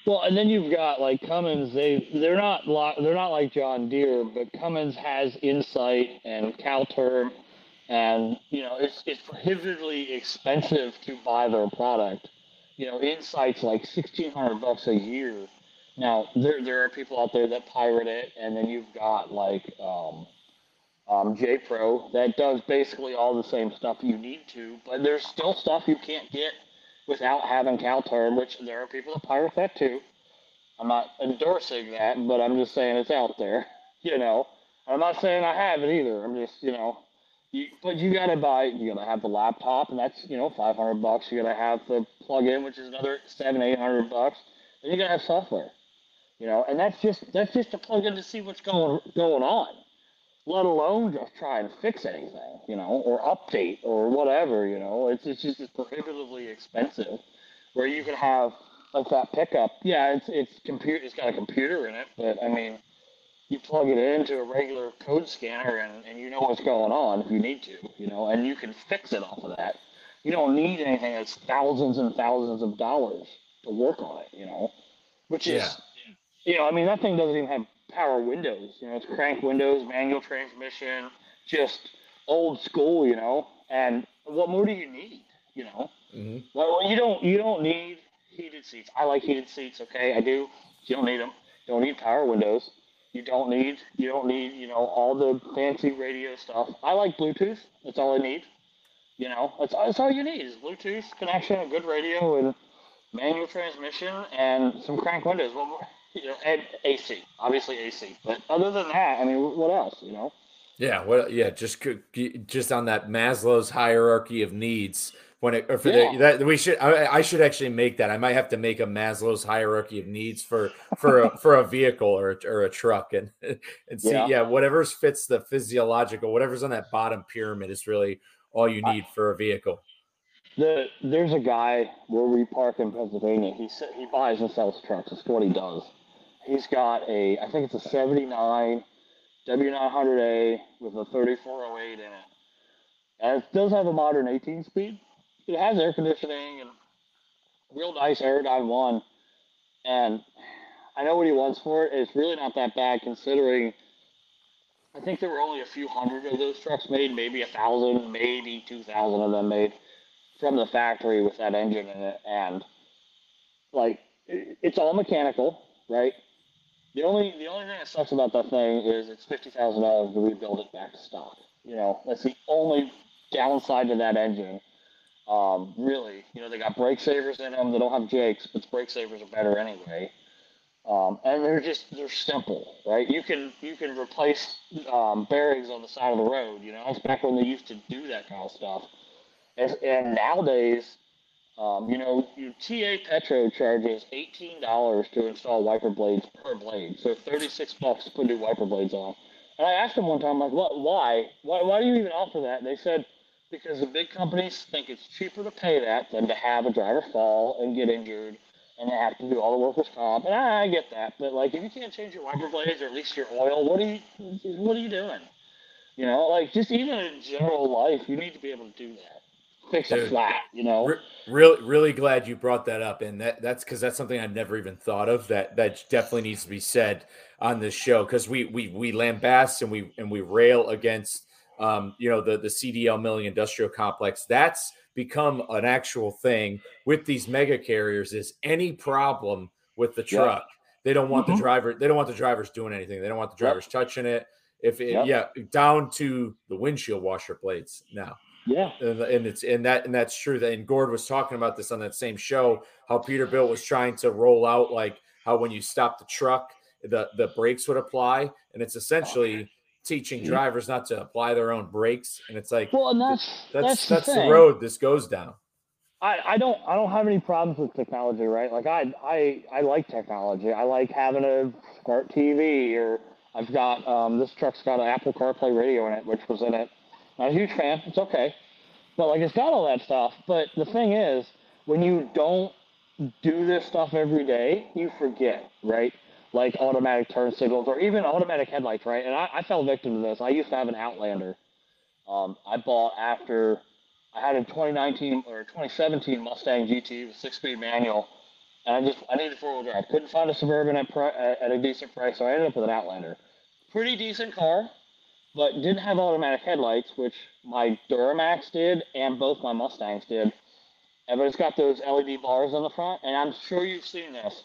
Well, and then you've got like Cummins. They they're not they're not like John Deere, but Cummins has INSITE and Calterm, and you know it's it's prohibitively expensive to buy their product. You know, INSITE's like sixteen hundred bucks a year now there there are people out there that pirate it, and then you've got like um, um, that does basically all the same stuff you need to, but there's still stuff you can't get without having Calterm, which there are people that pirate that too. I'm not endorsing that, but I'm just saying it's out there. *laughs* You know, I'm not saying I have it either. I'm just you know, you, but you gotta buy. You gotta have the laptop, and that's you know 500 bucks. You gotta have the plug-in, which is another seven, eight hundred bucks. Then you gotta have software. You know, and that's just that's just a plug in to see what's going going on, let alone just try and fix anything, you know, or update or whatever. You know, it's it's just prohibitively expensive. Where you can have like that pickup, yeah, it's it's computer, it's got a computer in it, but I mean, you plug it into a regular code scanner and, and you know what's going on if you need to, you know, and you can fix it off of that. You don't need anything that's thousands and thousands of dollars to work on it, you know, which is yeah. You know, I mean, that thing doesn't even have power windows. You know, it's crank windows, manual transmission, just old school. You know, and what more do you need? You know, mm-hmm. well, you don't you don't need heated seats. I like heated seats. Okay, I do. You don't need them. You don't need power windows. You don't need you don't need you know all the fancy radio stuff. I like Bluetooth. That's all I need. You know, that's, that's all you need is Bluetooth connection, a good radio, and manual transmission, and some crank windows. What more? You know, and AC, obviously AC. But other than that, I mean, what else? You know? Yeah. Well, yeah. Just just on that Maslow's hierarchy of needs. When it or for yeah. the, that we should I, I, should actually make that I might have to make a Maslow's hierarchy of needs for for a, for a vehicle or or a truck and and see yeah. yeah whatever fits the physiological whatever's on that bottom pyramid is really all you need for a vehicle. The there's a guy where we park in Pennsylvania. He he buys and sells trucks. That's what he does he's got a, I think it's a 79 W900A with a 3408 in it. And it does have a modern 18 speed. It has air conditioning and real nice Aerodyne one. And I know what he wants for it. It's really not that bad considering I think there were only a few hundred of those trucks made, maybe a thousand, maybe two thousand of them made from the factory with that engine in it. And like, it's all mechanical, right? The only the only thing that sucks about that thing is it's fifty thousand dollars to rebuild it back to stock. You know, that's the only downside to that engine. Um, really, you know, they got brake savers in them. They don't have Jakes, but the brake savers are better anyway. Um, and they're just they're simple, right? You can you can replace um, bearings on the side of the road. You know, it's back when they used to do that kind of stuff. And, and nowadays, um, you know, TA Petro charges eighteen dollars to install wiper blades per blade, so thirty six bucks to put new wiper blades on. And I asked them one time, like, what, why, why, why do you even offer that? And they said because the big companies think it's cheaper to pay that than to have a driver fall and get injured and have to do all the workers' comp. And I, I get that, but like if you can't change your wiper blades or at least your oil, what are you what are you doing? You know, like just even in general life, you need to be able to do that. Fix Dude, a flat, you know. Re- really, really glad you brought that up, and that that's because that's something I never even thought of. That that definitely needs to be said on this show because we we we lambast and we and we rail against um, you know the the CDL milling industrial complex. That's become an actual thing with these mega carriers is any problem with the truck. Yeah. They don't want mm-hmm. the driver. They don't want the drivers doing anything. They don't want the drivers yep. touching it. If it, yep. yeah, down to the windshield washer blades now. Yeah, and, and, it's and that and that's true. That and Gord was talking about this on that same show. How Peterbilt was trying to roll out like how when you stop the truck, the the brakes would apply, and it's essentially teaching drivers not to apply their own brakes, and it's like, well, and that's that's that's, that's the, the road this goes down. I, I don't I don't have any problems with technology, right? Like I I I like technology. I like having a smart TV, or I've got um, this truck's got an Apple CarPlay radio in it, which was in it. Not a huge fan. It's okay, but like it's got all that stuff. But the thing is, when you don't do this stuff every day, you forget, right? like automatic turn signals or even automatic headlights, right? And I, I fell victim to this. I used to have an Outlander. Um, I bought after I had a 2019 or 2017 Mustang GT with six-speed manual, and I just I needed four-wheel drive. Couldn't find a Suburban at, at a decent price, so I ended up with an Outlander. Pretty decent car, but didn't have automatic headlights, which my Duramax did and both my Mustangs did. But it's got those LED bars on the front, and I'm sure you've seen this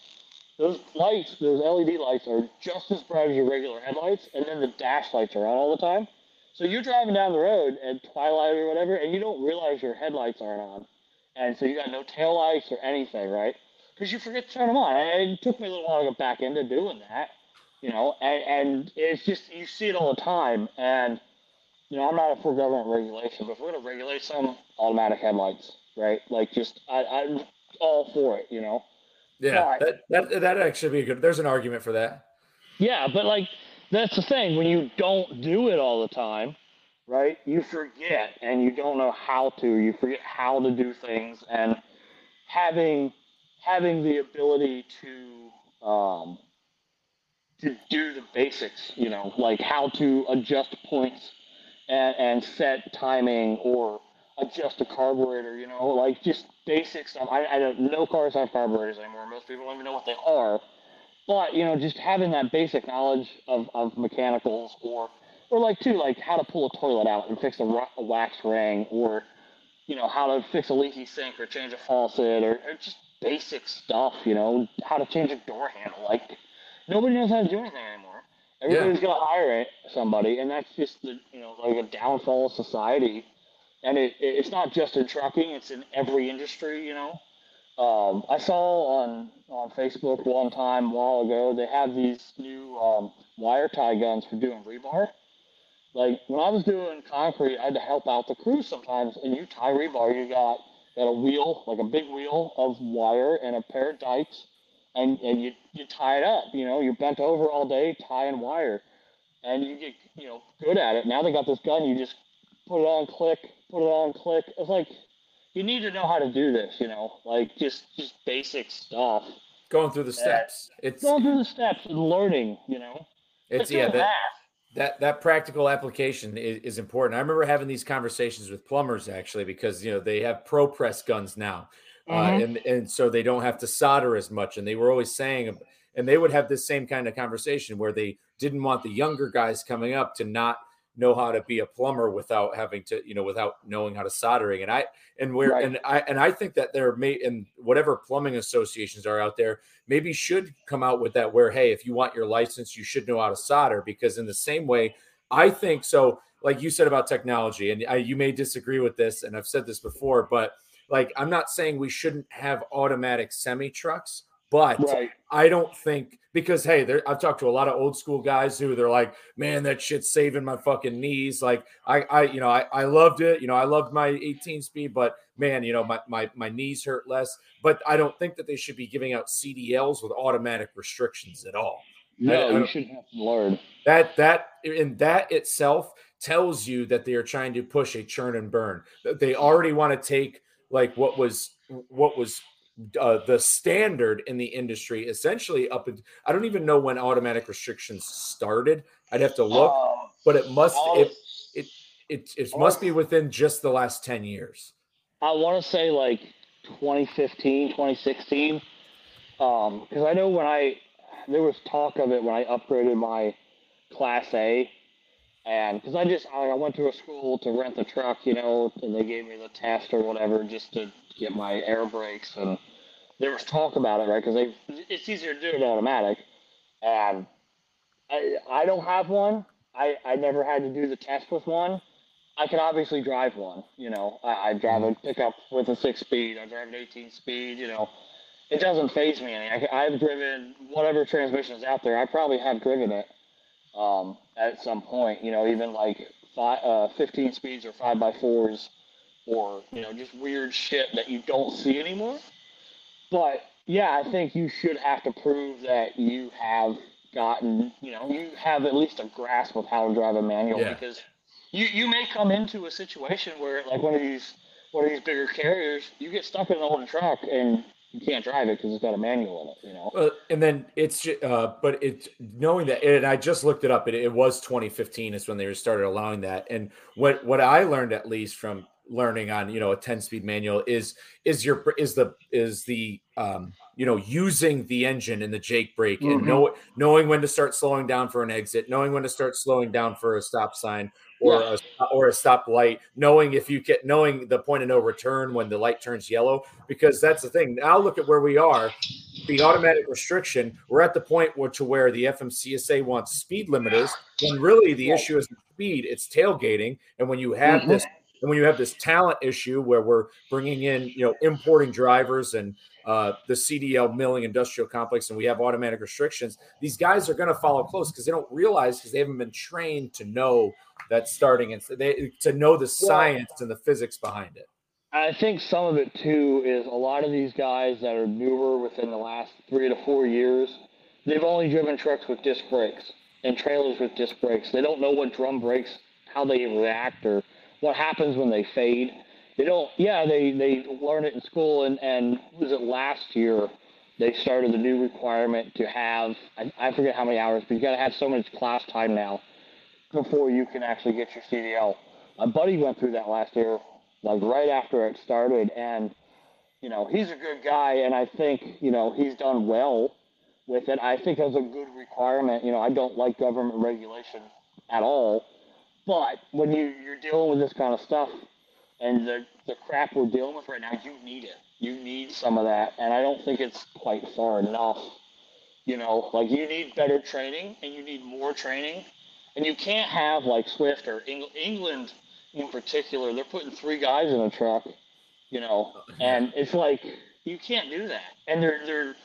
those lights, those LED lights, are just as bright as your regular headlights, and then the dash lights are on all the time. So you're driving down the road at twilight or whatever, and you don't realize your headlights aren't on, and so you got no tail lights or anything, right? Because you forget to turn them on. And it took me a little while to get back into doing that, you know. And, and it's just you see it all the time, and you know I'm not for government regulation, but if we're gonna regulate some automatic headlights, right? Like just I, I'm all for it, you know. Yeah, that, that that actually be a good. There's an argument for that. Yeah, but like that's the thing when you don't do it all the time, right? You forget and you don't know how to. You forget how to do things and having having the ability to um, to do the basics, you know, like how to adjust points and, and set timing or adjust a carburetor, you know, like just basic stuff. I, I don't, know cars have carburetors anymore. Most people don't even know what they are. But, you know, just having that basic knowledge of, of mechanicals or, or like too, like how to pull a toilet out and fix a, a wax ring or, you know, how to fix a leaky sink or change a faucet or, or just basic stuff, you know, how to change a door handle. Like nobody knows how to do anything anymore. Everybody's yeah. gonna hire somebody, and that's just the you know like a downfall of society and it, it's not just in trucking; it's in every industry. You know, um, I saw on on Facebook one time a while ago they have these new um, wire tie guns for doing rebar. Like when I was doing concrete, I had to help out the crew sometimes, and you tie rebar, you got got a wheel, like a big wheel of wire and a pair of dikes, and, and you, you tie it up. You know, you're bent over all day tying wire, and you get you know good at it. Now they got this gun, you just put it on, click, put it on, click. It's like you need to know how to do this, you know, like just just basic stuff. Going through the steps. It's going through the steps and learning, you know. It's yeah that, that that practical application is, is, important. I remember having these conversations with plumbers actually because you know they have pro press guns now, mm-hmm. uh, and and so they don't have to solder as much. And they were always saying, and they would have this same kind of conversation where they didn't want the younger guys coming up to not know how to be a plumber without having to, you know, without knowing how to soldering. And I and where right. and I and I think that there may and whatever plumbing associations are out there maybe should come out with that where hey, if you want your license, you should know how to solder because in the same way, I think so. Like you said about technology, and I, you may disagree with this, and I've said this before, but like I'm not saying we shouldn't have automatic semi trucks, But right. I don't think because hey, I've talked to a lot of old school guys who they're like, man, that shit's saving my fucking knees. Like I, I, you know, I, I loved it. You know, I loved my 18 speed, but man, you know, my my my knees hurt less. But I don't think that they should be giving out CDLs with automatic restrictions at all. No, I, you shouldn't have to learn that. That in that itself tells you that they are trying to push a churn and burn. That they already want to take like what was what was uh, the standard in the industry essentially up in, i don't even know when automatic restrictions started. I'd have to look uh, but it must it it it, it must be within just the last 10 years. I want to say like 2015 2016 um because i know when i there was talk of it when i upgraded my class a and because I just I, went to a school to rent the truck, you know, and they gave me the test or whatever just to get my air brakes, and there was talk about it, right? Because they it's easier to do it automatic, and I I don't have one. I I never had to do the test with one. I can obviously drive one. You know, I, I drive a pickup with a six speed. I drive an 18 speed. You know, it doesn't phase me any. I, I've driven whatever transmission is out there. I probably have driven it um, at some point. You know, even like five, uh, 15 speeds or five by fours, or you know, just weird shit that you don't see anymore. But yeah, I think you should have to prove that you have gotten, you know, you have at least a grasp of how to drive a manual yeah. because you you may come into a situation where like one of these one of these bigger carriers, you get stuck in an old truck and you can't drive it because it's got a manual in it, you know. Uh, and then it's, uh, but it's knowing that, and I just looked it up. It, it was 2015 is when they started allowing that. And what what I learned at least from learning on you know a 10 speed manual is is your is the is the um you know using the engine in the jake brake mm-hmm. and know, knowing when to start slowing down for an exit knowing when to start slowing down for a stop sign or yeah. a, or a stop light, knowing if you get knowing the point of no return when the light turns yellow, because that's the thing. Now look at where we are. The automatic restriction, we're at the point where to where the FMCSA wants speed limiters, when really the issue isn't speed, it's tailgating. And when you have mm-hmm. this and when you have this talent issue where we're bringing in, you know, importing drivers and uh, the CDL milling industrial complex and we have automatic restrictions, these guys are going to follow close because they don't realize because they haven't been trained to know that starting and they to know the science and the physics behind it. I think some of it too is a lot of these guys that are newer within the last three to four years, they've only driven trucks with disc brakes and trailers with disc brakes. They don't know what drum brakes, how they react, or what happens when they fade they don't. Yeah, they they learn it in school, and and was it last year? They started the new requirement to have I, I forget how many hours, but you got to have so much class time now before you can actually get your CDL. My buddy went through that last year, like right after it started, and you know he's a good guy, and I think you know he's done well with it. I think that's a good requirement. You know, I don't like government regulation at all, but when you you're dealing with this kind of stuff, and the, the crap we're dealing with right now, you need it. You need some of that. And I don't think it's quite far enough. You know, like you need better training and you need more training. And you can't have like Swift or Eng- England in particular, they're putting three guys in a truck, you know, oh, and it's like you can't do that. And they're they're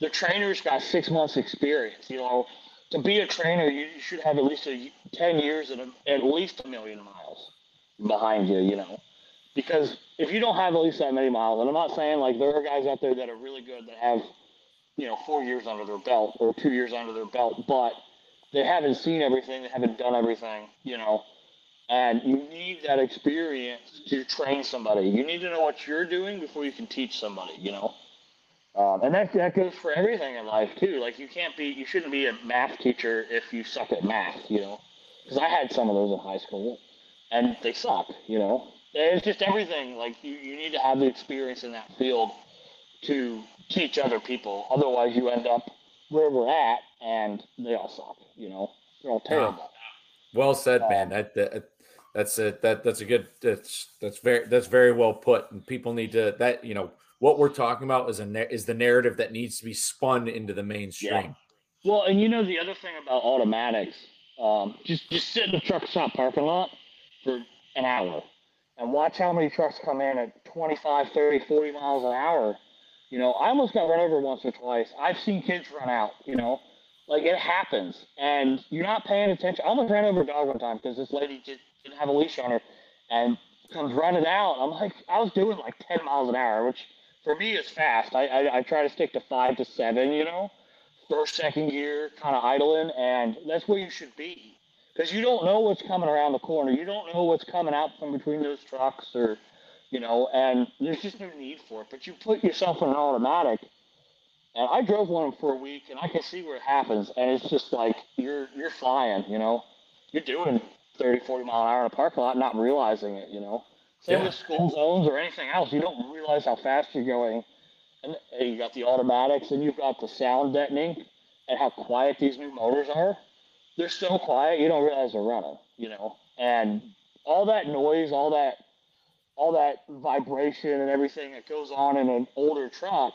the trainers got six months experience, you know. To be a trainer, you should have at least a, ten years and a, at least a million miles behind you, you know because if you don't have at least that many miles, and I'm not saying like there are guys out there that are really good that have, you know, four years under their belt or two years under their belt, but they haven't seen everything, they haven't done everything, you know, and you need that experience to train somebody. You need to know what you're doing before you can teach somebody, you know. Um, and that that goes for everything in life too. Like you can't be, you shouldn't be a math teacher if you suck at math, you know. Because I had some of those in high school, and they suck, you know. It's just everything. Like you, you need to have the experience in that field to teach other people. Otherwise, you end up where we're at, and they all suck. You know, they're all terrible. Well said, man. That, that that's a that that's a good that's that's very that's very well put. And people need to that you know what we're talking about is a is the narrative that needs to be spun into the mainstream. Yeah. Well, and you know the other thing about automatics, um, just just sit in the truck stop parking lot for an hour and watch how many trucks come in at 25, 30, 40 miles an hour. You know, I almost got run over once or twice. I've seen kids run out. You know, like it happens, and you're not paying attention. I almost ran over a dog one time because this lady just didn't have a leash on her, and comes running out. I'm like, I was doing like 10 miles an hour, which for me is fast. I, I, I try to stick to five to seven, you know, first, second gear, kind of idling, and that's where you should be. Because you don't know what's coming around the corner. You don't know what's coming out from between those trucks or, you know, and there's just no need for it. But you put yourself in an automatic, and I drove one for a week, and I can see where it happens, and it's just like you're you're flying, you know, you're doing 30, 40 mile an hour in a parking lot, not realizing it, you know. Same yeah. with school zones or anything else. You don't realize how fast you're going. And you got the automatics and you've got the sound deadening and how quiet these new motors are. They're so quiet you don't realize they're running, you know. And all that noise, all that all that vibration and everything that goes on in an older truck,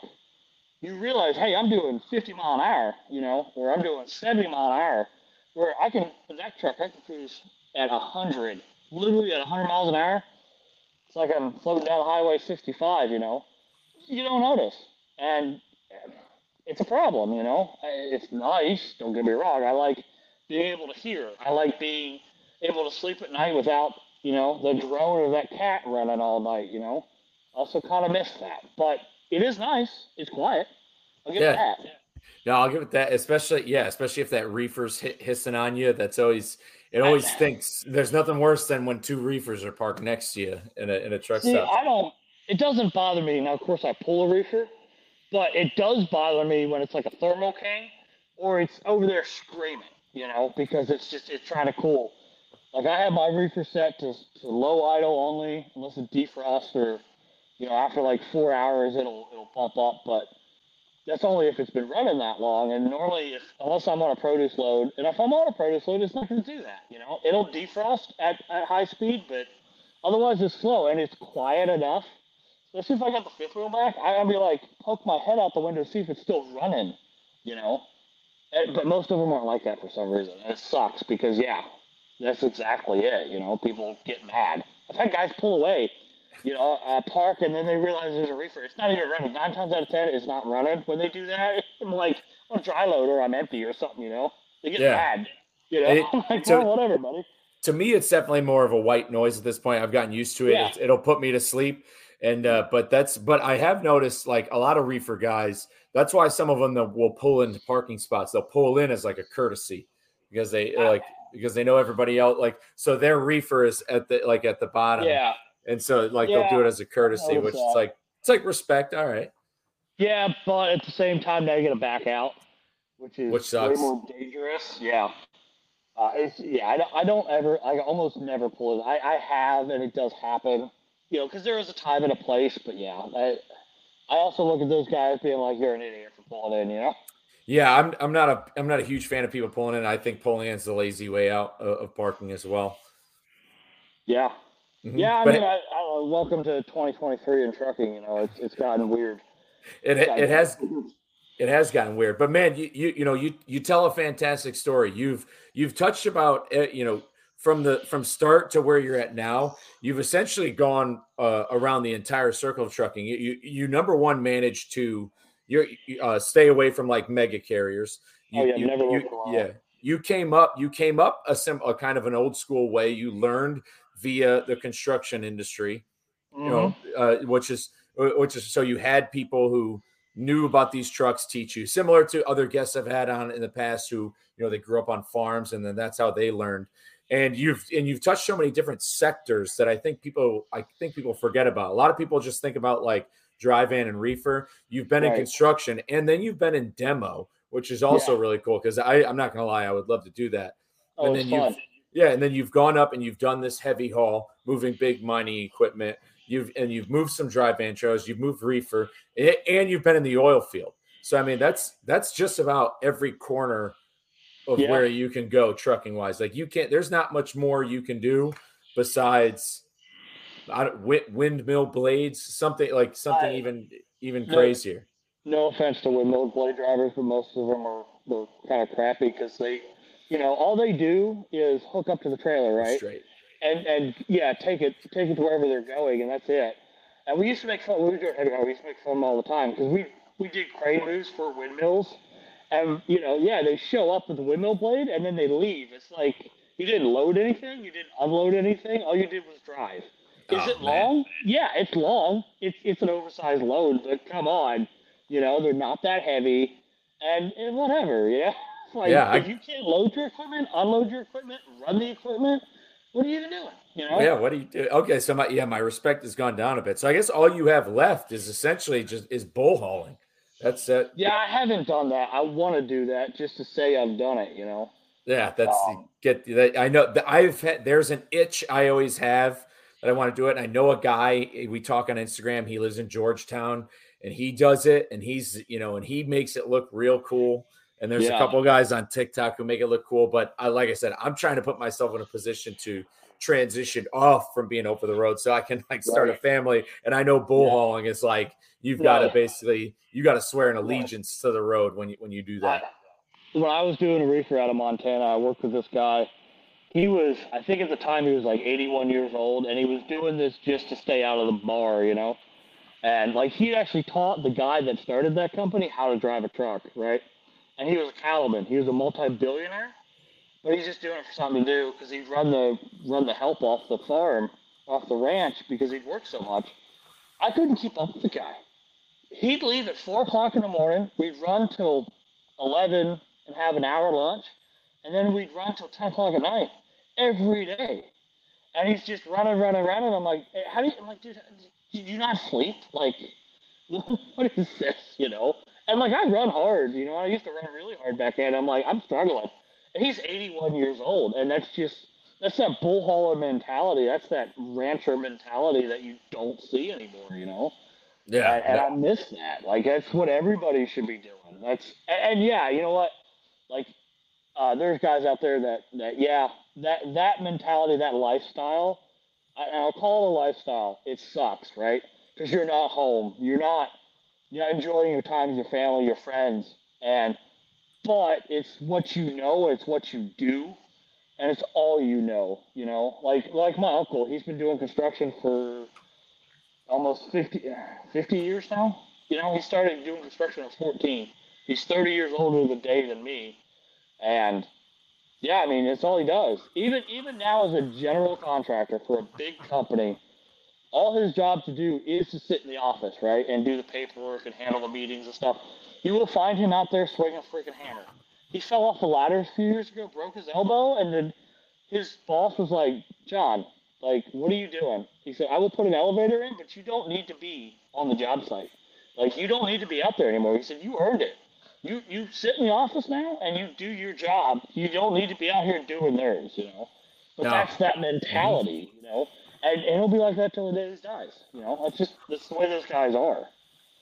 you realize, hey, I'm doing 50 mile an hour, you know, or I'm doing 70 mile an hour, where I can, that truck, I can cruise at 100, literally at 100 miles an hour. It's like I'm floating down Highway 65, you know. You don't notice. And it's a problem, you know. It's nice, don't get me wrong. I like being able to hear. I like being able to sleep at night without, you know, the drone of that cat running all night, you know. Also kind of miss that. But it is nice. It's quiet. I'll give yeah. it that. No, I'll give it that. Especially, yeah, especially if that reefer's hissing on you. That's always it always thinks there's nothing worse than when two reefers are parked next to you in a in a truck see, stop. I don't. It doesn't bother me. Now, of course, I pull a reefer, but it does bother me when it's like a Thermo King or it's over there screaming. You know, because it's just it's trying to cool. Like I have my reefer set to, to low idle only, unless it defrosts or you know after like four hours it'll it'll pump up, but that's only if it's been running that long. And normally, if unless I'm on a produce load, and if I'm on a produce load, it's not going to do that. You know, it'll defrost at, at high speed, but otherwise it's slow and it's quiet enough. Especially if I got the fifth wheel back, I'll be like poke my head out the window to see if it's still running. You know, but most of them aren't like that for some reason. And it sucks because yeah, that's exactly it. You know, people get mad. I've had guys pull away you know, uh, park and then they realize there's a reefer. It's not even running. Nine times out of ten, it's not running. When they do that, *laughs* I'm like, I'm dry load or I'm empty or something. You know, they get yeah. mad. You know, it, *laughs* I'm like, so, well, whatever, buddy. To me, it's definitely more of a white noise at this point. I've gotten used to it. Yeah. It'll put me to sleep. And uh, but that's but I have noticed like a lot of reefer guys. That's why some of them that will pull into parking spots. They'll pull in as like a courtesy because they like because they know everybody else. Like so, their reefer is at the like at the bottom. Yeah and so like yeah, they'll do it as a courtesy, which is like it's like respect. All right. Yeah, but at the same time, they're gonna back out, which is which sucks. way more dangerous. Yeah. Uh, it's yeah. I don't, I don't ever. I almost never pull it. I I have, and it does happen. You know, because there is a time and a place. But yeah, I I also look at those guys being like, you're an idiot for pulling in. You know. Yeah, I'm. I'm not a. I'm not a huge fan of people pulling in. I think pulling in is the lazy way out of, of parking as well. Yeah, Mm-hmm. Yeah, I but mean, I, I, welcome to 2023 in trucking. You know, it's it's gotten weird. It it, it has *laughs* it has gotten weird, but man, you you you know you you tell a fantastic story. You've you've touched about eh, you know from the from start to where you're at now. You've essentially gone uh, around the entire circle of trucking. You you, you number one managed to you uh, stay away from like mega carriers. You, oh yeah, you, never you, yeah. You came up. You came up a, sim, a kind of an old school way. You learned via the construction industry, mm-hmm. you know, mm-hmm. uh, which is which is so you had people who knew about these trucks teach you, similar to other guests I've had on in the past who you know they grew up on farms and then that's how they learned. And you've and you've touched so many different sectors that I think people I think people forget about. A lot of people just think about like dry van and reefer. You've been right. in construction and then you've been in demo, which is also yeah. really cool because I I'm not gonna lie, I would love to do that. Oh, and then you've yeah, and then you've gone up and you've done this heavy haul, moving big mining equipment. You've and you've moved some dry van trailers, you've moved reefer, and you've been in the oil field. So I mean, that's that's just about every corner of yeah. where you can go trucking wise. Like you can't. There's not much more you can do besides I windmill blades, something like something I, even even no, crazier. No offense to windmill blade drivers, but most of them are, they're kind of crappy because they you know, all they do is hook up to the trailer, right? Straight. And and yeah, take it take it to wherever they're going, and that's it. And we used to make fun. We were doing We used to make fun all the time because we we did crane moves for windmills, and you know, yeah, they show up with the windmill blade and then they leave. It's like you didn't load anything, you didn't unload anything. All you did was drive. Oh, is oh, it long? Man. Yeah, it's long. It's it's an oversized load, but come on, you know they're not that heavy, and, and whatever, yeah. *laughs* Like yeah, if I, you can't load your equipment, unload your equipment, run the equipment, what are you even doing? You know? Yeah, what do you do? Okay, so my yeah, my respect has gone down a bit. So I guess all you have left is essentially just is bull hauling. That's it. Yeah, I haven't done that. I want to do that just to say I've done it. You know. Yeah, that's um, get that. I know I've had. There's an itch I always have that I want to do it. And I know a guy, eh, we talk on Instagram, he lives in Georgetown and he does it and he's, you know, and he makes it look real cool. And there's yeah. a couple guys on TikTok who make it look cool. But I, like I said, I'm trying to put myself in a position to transition off from being over the road so I can like start right. a family. And I know bull yeah. hauling is like, you've got to basically, you got to swear an allegiance to the road when you, when you do that. When I was doing a reefer out of Montana, I worked with this guy he was i think at the time he was like 81 years old and he was doing this just to stay out of the bar you know and like he actually taught the guy that started that company how to drive a truck right and he was a cattleman he was a multi-billionaire but he's just doing it for something to do because he'd run the run the help off the farm off the ranch because he'd work so much i couldn't keep up with the guy he'd leave at four o'clock in the morning we'd run till 11 and have an hour lunch and then we'd run till 10 o'clock at night every day. And he's just running, running, running. I'm like, how do you, I'm like, dude, do you not sleep? Like, *laughs* what is this, you know? And like, I run hard, you know, I used to run really hard back then. I'm like, I'm struggling. And he's 81 years old. And that's just, that's that bull hauler mentality. That's that rancher mentality that you don't see anymore, you know? Yeah. And, and I miss that. Like, that's what everybody should be doing. That's, and, and yeah, you know what? Like, uh, there's guys out there that, that yeah, that that mentality, that lifestyle, I, I'll call it a lifestyle. It sucks, right? Because you're not home. You're not you're not enjoying your time with your family, your friends, and but it's what you know, it's what you do, and it's all you know. You know, like like my uncle, he's been doing construction for almost 50, 50 years now. You know, he started doing construction at 14. He's 30 years older the day than me, and yeah, I mean, it's all he does. Even even now as a general contractor for a big company, all his job to do is to sit in the office, right, and do the paperwork and handle the meetings and stuff. You will find him out there swinging a freaking hammer. He fell off a ladder a few years ago, broke his elbow, and then his boss was like, "John, like, what are you doing?" He said, "I will put an elevator in, but you don't need to be on the job site. Like, you don't need to be out there anymore." He said, "You earned it." you you sit in the office now and you do your job. You don't need to be out here doing theirs, you know. But no. that's that mentality, you know. And, and it'll be like that till the day he dies. You know, that's just that's the way those guys are.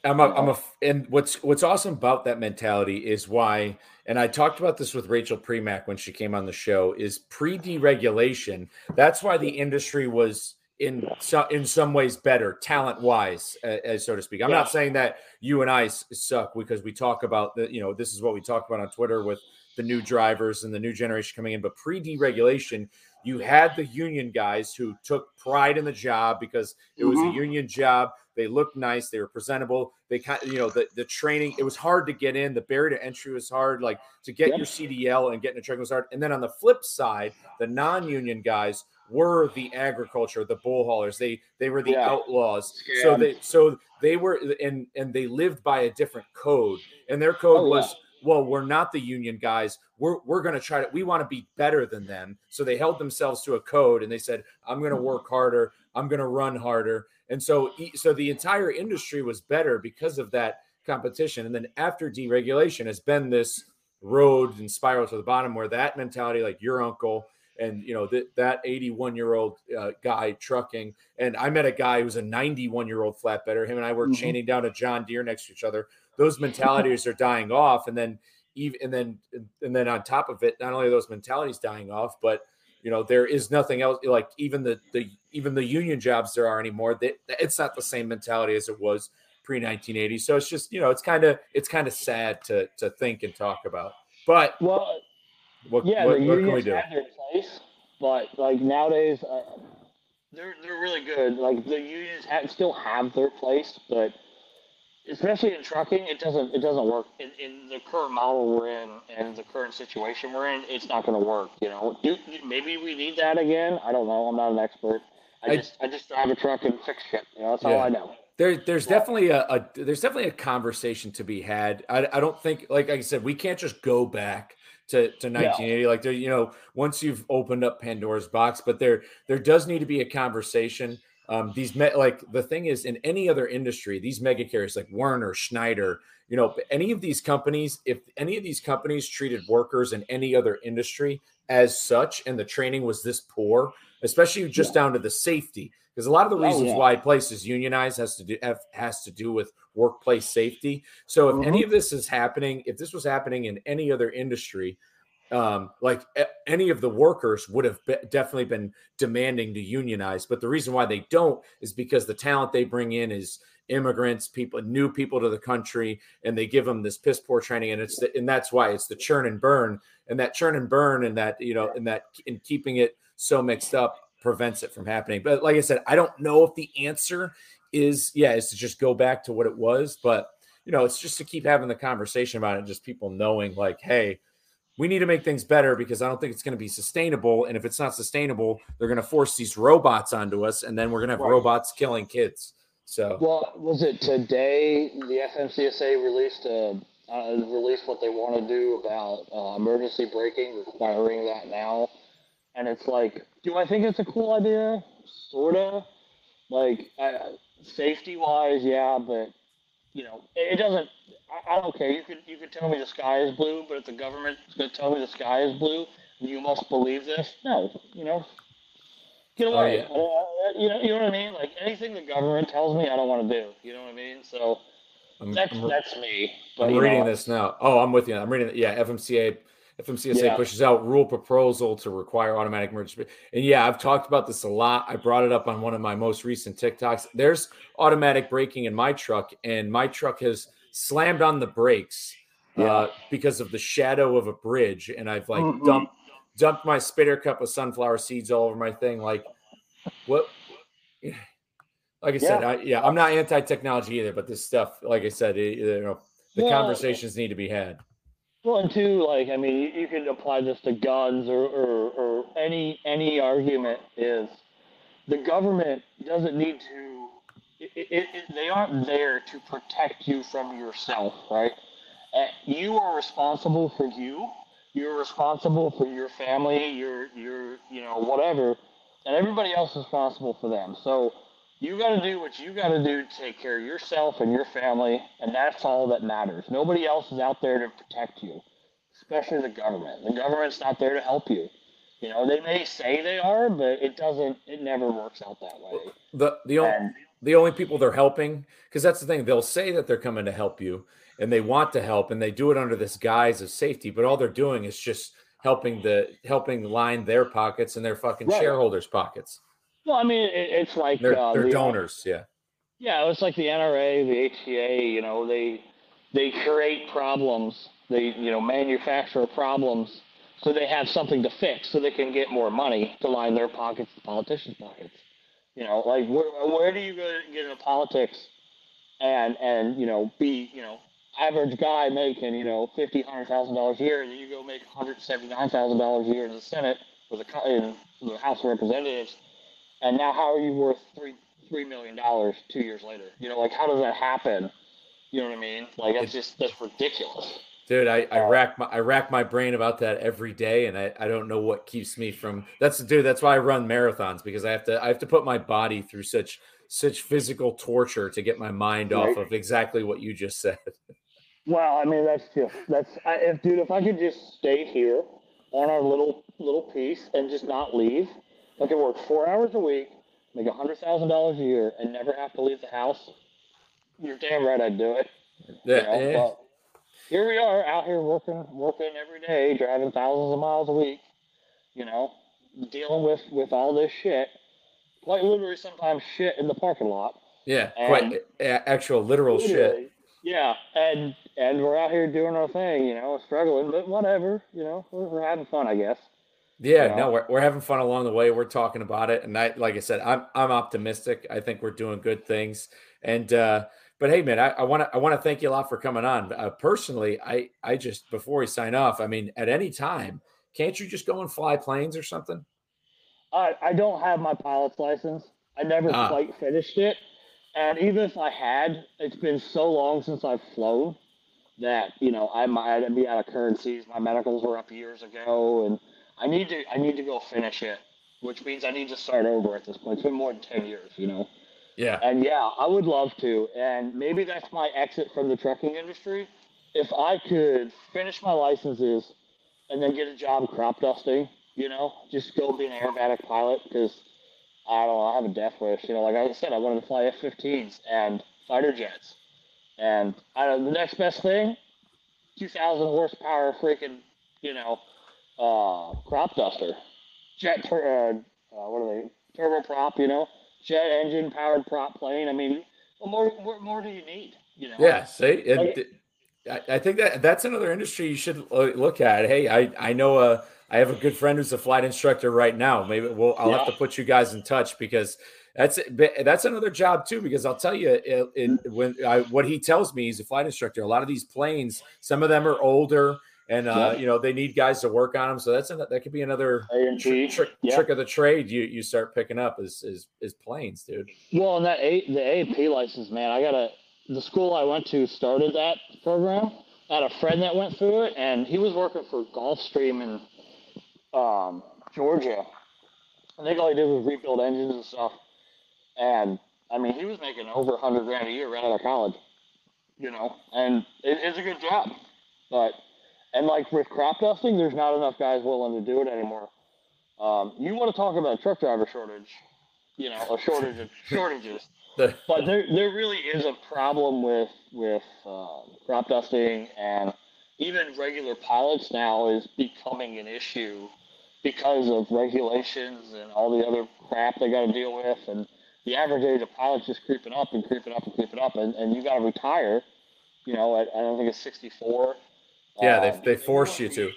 I'm a, I'm a, and what's what's awesome about that mentality is why, and I talked about this with Rachel Premack when she came on the show, is pre deregulation. That's why the industry was in so, in some ways better talent wise as so to speak i'm yeah. not saying that you and i suck because we talk about the you know this is what we talk about on twitter with the new drivers and the new generation coming in but pre deregulation you had the union guys who took pride in the job because it was mm-hmm. a union job they looked nice they were presentable they kind of you know the, the training it was hard to get in the barrier to entry was hard like to get yeah. your cdl and getting a truck was hard and then on the flip side the non-union guys were the agriculture, the bull haulers. They they were the yeah. outlaws. Scam. So they so they were and and they lived by a different code. And their code oh, was yeah. well, we're not the union guys. We're we're going to try to we want to be better than them. So they held themselves to a code and they said, I'm going to mm-hmm. work harder. I'm going to run harder. And so so the entire industry was better because of that competition. And then after deregulation has been this road and spiral to the bottom where that mentality like your uncle and you know that that 81 year old uh, guy trucking and i met a guy who's a 91 year old flatbedder him and i were mm-hmm. chaining down a john deere next to each other those mentalities are dying off and then even and then and then on top of it not only are those mentalities dying off but you know there is nothing else like even the the even the union jobs there are anymore that it's not the same mentality as it was pre 1980 so it's just you know it's kind of it's kind of sad to to think and talk about. But well what, yeah, what, the what unions have their place, but like nowadays, uh, they're they're really good. Like the unions have, still have their place, but especially in trucking, it doesn't it doesn't work in, in the current model we're in and the current situation we're in. It's not going to work. You know, Do, maybe we need that again. I don't know. I'm not an expert. I, I just I just drive a truck and fix shit. You know, that's yeah. all I know. There, there's definitely a, a, there's definitely a conversation to be had. I, I don't think, like I said, we can't just go back to, to 1980. No. Like there, you know, once you've opened up Pandora's box, but there there does need to be a conversation. Um, these me- like the thing is in any other industry, these mega carriers like Werner, Schneider, you know, any of these companies, if any of these companies treated workers in any other industry as such, and the training was this poor, especially just yeah. down to the safety, because a lot of the oh, reasons oh, yeah. why places unionize has to do have, has to do with workplace safety. So if mm-hmm. any of this is happening, if this was happening in any other industry, um, like any of the workers would have be- definitely been demanding to unionize. But the reason why they don't is because the talent they bring in is immigrants, people, new people to the country, and they give them this piss poor training, and it's the, and that's why it's the churn and burn, and that churn and burn, and that you know, and that in keeping it so mixed up prevents it from happening. But like I said, I don't know if the answer is yeah, is to just go back to what it was, but you know, it's just to keep having the conversation about it, just people knowing like, hey, we need to make things better because I don't think it's going to be sustainable. And if it's not sustainable, they're going to force these robots onto us, and then we're going to have right. robots killing kids. So, well, was it today the FMCSA released a uh, released what they want to do about uh, emergency braking, requiring that now? And it's like, do I think it's a cool idea? Sorta. Like, safety wise, yeah, but you know, it, doesn't. I, I, don't care. You could you could tell me the sky is blue, but if the government is going to tell me the sky is blue, you must believe this. No, you know, get oh, away. Oh, yeah. uh, you know, you know what I mean. Like anything the government tells me, I don't want to do. You know what I mean? So. I'm, that's I'm, that's me. But, I'm reading know, this now. Oh, I'm with you. I'm reading. Yeah, FMCA FMCSA yeah. pushes out rule proposal to require automatic emergency. And yeah, I've talked about this a lot. I brought it up on one of my most recent TikToks. There's automatic braking in my truck, and my truck has slammed on the brakes yeah. uh, because of the shadow of a bridge, and I've like mm-hmm. dumped dumped my spitter cup of sunflower seeds all over my thing. Like, what? Like I said, I, yeah, I'm not anti-technology either, but this stuff, like I said, it, you know, the conversations need to be had. Well, and two, like I mean, you, you could apply this to guns or, or, or any any argument is the government doesn't need to. It, it, it, they aren't there to protect you from yourself, right? Uh, you are responsible for you. You're responsible for your family, your your you know whatever, and everybody else is responsible for them. So you got to do what you got to do to take care of yourself and your family, and that's all that matters. Nobody else is out there to protect you, especially the government. The government's not there to help you. You know, they may say they are, but it doesn't. It never works out that way. The the only the only people they're helping, because that's the thing. They'll say that they're coming to help you, and they want to help, and they do it under this guise of safety. But all they're doing is just helping the helping line their pockets and their fucking right. shareholders' pockets. Well, I mean, it, it's like they're, uh, they're the, donors, yeah. Yeah, it's like the NRA, the HCA. You know, they they create problems. They you know manufacture problems so they have something to fix, so they can get more money to line their pockets, the politicians' pockets. You know, like where, where do you go get into politics and and you know be you know average guy making you know fifty hundred thousand dollars a year, and you go make one hundred seventy nine thousand dollars a year in the Senate or the in the House of Representatives and now how are you worth three three million dollars two years later? You know, like how does that happen? You know what I mean? Like that's just that's ridiculous. Dude, I, I uh, rack my I rack my brain about that every day, and I, I don't know what keeps me from. That's dude. That's why I run marathons because I have to I have to put my body through such such physical torture to get my mind right. off of exactly what you just said. *laughs* Well, I mean that's just that's I, if dude, if I could just stay here on our little little piece and just not leave, I could work four hours a week, make a hundred thousand dollars a year, and never have to leave the house. You're damn right I'd do it. Yeah. You know, here we are out here working, working every day, driving thousands of miles a week. You know, dealing with with all this shit. Quite literally, sometimes shit in the parking lot. Yeah, and quite actual literal shit. Yeah, and and we're out here doing our thing, you know, struggling, but whatever, you know, we're, we're having fun, I guess. Yeah, you know? no, we're, we're having fun along the way. We're talking about it, and I, like I said, I'm I'm optimistic. I think we're doing good things, and uh, but hey, man, I want to I want to thank you a lot for coming on. Uh, personally, I I just before we sign off, I mean, at any time, can't you just go and fly planes or something? I I don't have my pilot's license. I never ah. quite finished it, and even if I had, it's been so long since I've flown that you know I might be out of currencies. My medicals were up years ago, and I need to I need to go finish it, which means I need to start over at this point. It's been more than ten years, you know. Yeah. And yeah, I would love to. And maybe that's my exit from the trucking industry. If I could finish my licenses and then get a job crop dusting, you know, just go be an aerobatic pilot because I don't know, I have a death wish. You know, like I said, I wanted to fly F 15s and fighter jets. And I don't, the next best thing, 2,000 horsepower freaking, you know, uh, crop duster. Jet, tur- uh, uh, what are they? Turboprop, you know? jet engine powered prop plane. I mean, what more, more, more do you need? You know? Yeah. See, it, like, I think that that's another industry you should look at. Hey, I I know a I have a good friend who's a flight instructor right now. Maybe we'll I'll yeah. have to put you guys in touch because that's that's another job too. Because I'll tell you, in, when I, what he tells me, he's a flight instructor. A lot of these planes, some of them are older and uh, yeah. you know they need guys to work on them. So that's a, that could be another trick, trick, yeah. trick of the trade you you start picking up is is is planes, dude. Well, and that a, the A&P license, man, I got a the school I went to started that program. I had a friend that went through it, and he was working for Gulfstream in um, Georgia. I think all he did was rebuild engines and stuff. And I mean, he was making over a hundred grand a year right out of college. You know, and it, it's a good job, but and like with crop dusting, there's not enough guys willing to do it anymore. Um, you want to talk about truck driver shortage, you know, a shortage of *laughs* shortages. but there, there really is a problem with with uh, crop dusting and even regular pilots now is becoming an issue because of regulations and all the other crap they got to deal with and the average age of pilots just creeping up and creeping up and creeping up and, and you got to retire you know at, i don't think it's 64 yeah, they, um, they force you to.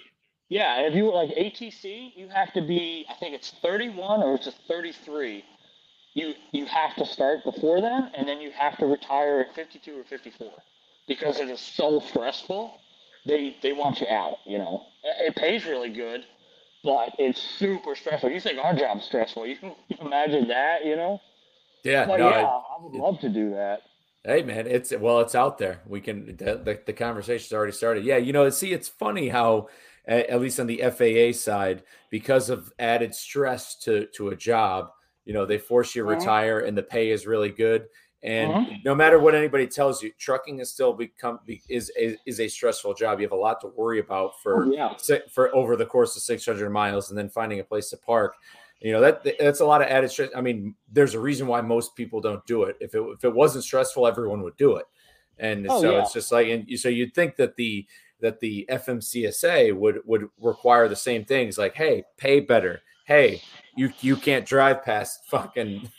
Yeah, if you were like ATC, you have to be. I think it's 31 or it's just 33. You you have to start before that, and then you have to retire at 52 or 54 because it is so stressful. They they want you out. You know, it pays really good, but it's super stressful. You think our job's stressful? You can, you can imagine that. You know. Yeah. But no, yeah, I, I would love to do that. Hey man, it's well, it's out there. We can the, the, the conversation's already started. Yeah, you know, see, it's funny how at least on the FAA side, because of added stress to to a job, you know, they force you to uh-huh. retire, and the pay is really good. And uh-huh. no matter what anybody tells you, trucking has still become is, is is a stressful job. You have a lot to worry about for oh, yeah. for over the course of 600 miles, and then finding a place to park. You know that that's a lot of added stress. I mean, there's a reason why most people don't do it. If it if it wasn't stressful, everyone would do it. And oh, so yeah. it's just like, and so you'd think that the that the FMCSA would would require the same things, like, hey, pay better. Hey, you you can't drive past *laughs* fucking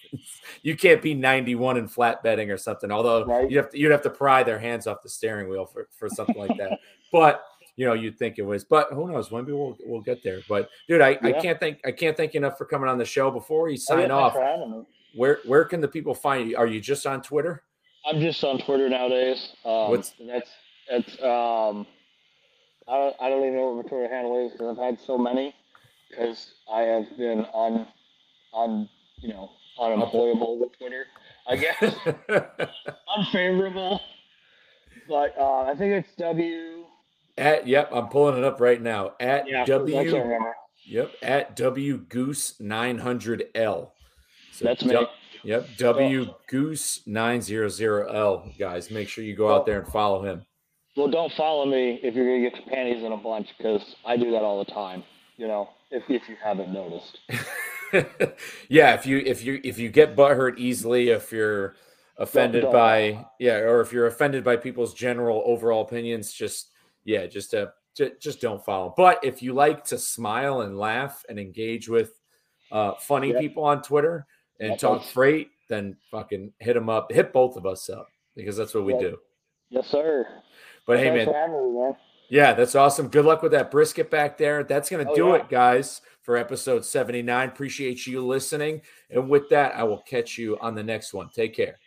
you can't be 91 in flatbedding or something. Although right. you have to, you'd have to pry their hands off the steering wheel for, for something like that. but you know you'd think it was. But who knows? Maybe we'll we'll get there. But dude, I, yeah. I can't thank I can't thank you enough for coming on the show. Before you sign oh, off, where where can the people find you? Are you just on Twitter? I'm just on Twitter nowadays. Um, What's that's that's um, I don't, I don't even know what my Twitter handle is because I've had so many because I have been on on you know unemployable with Twitter. I guess *laughs* unfavorable, but uh, I think it's W at yep, I'm pulling it up right now. At yeah, W Yep, at W Goose 900L. So That's me. Yep, W Goose 900L. Guys, make sure you go out there and follow him. Well, don't follow me if you're gonna get your panties in a bunch because I do that all the time. You know, if if you haven't noticed. *laughs* yeah, if you if you if you get butthurt easily, if you're offended don't, don't. by yeah, or if you're offended by people's general overall opinions, just yeah, just to, to, just don't follow. But if you like to smile and laugh and engage with uh, funny people on Twitter and talk freight, then fucking hit them up. Hit both of us up because that's what we do. Yes, sir. But hey, man, man, Yeah, that's awesome. Good luck with that brisket back there. That's going to do yeah. it, guys, for episode 79. Appreciate you listening. And with that, I will catch you on the next one. Take care.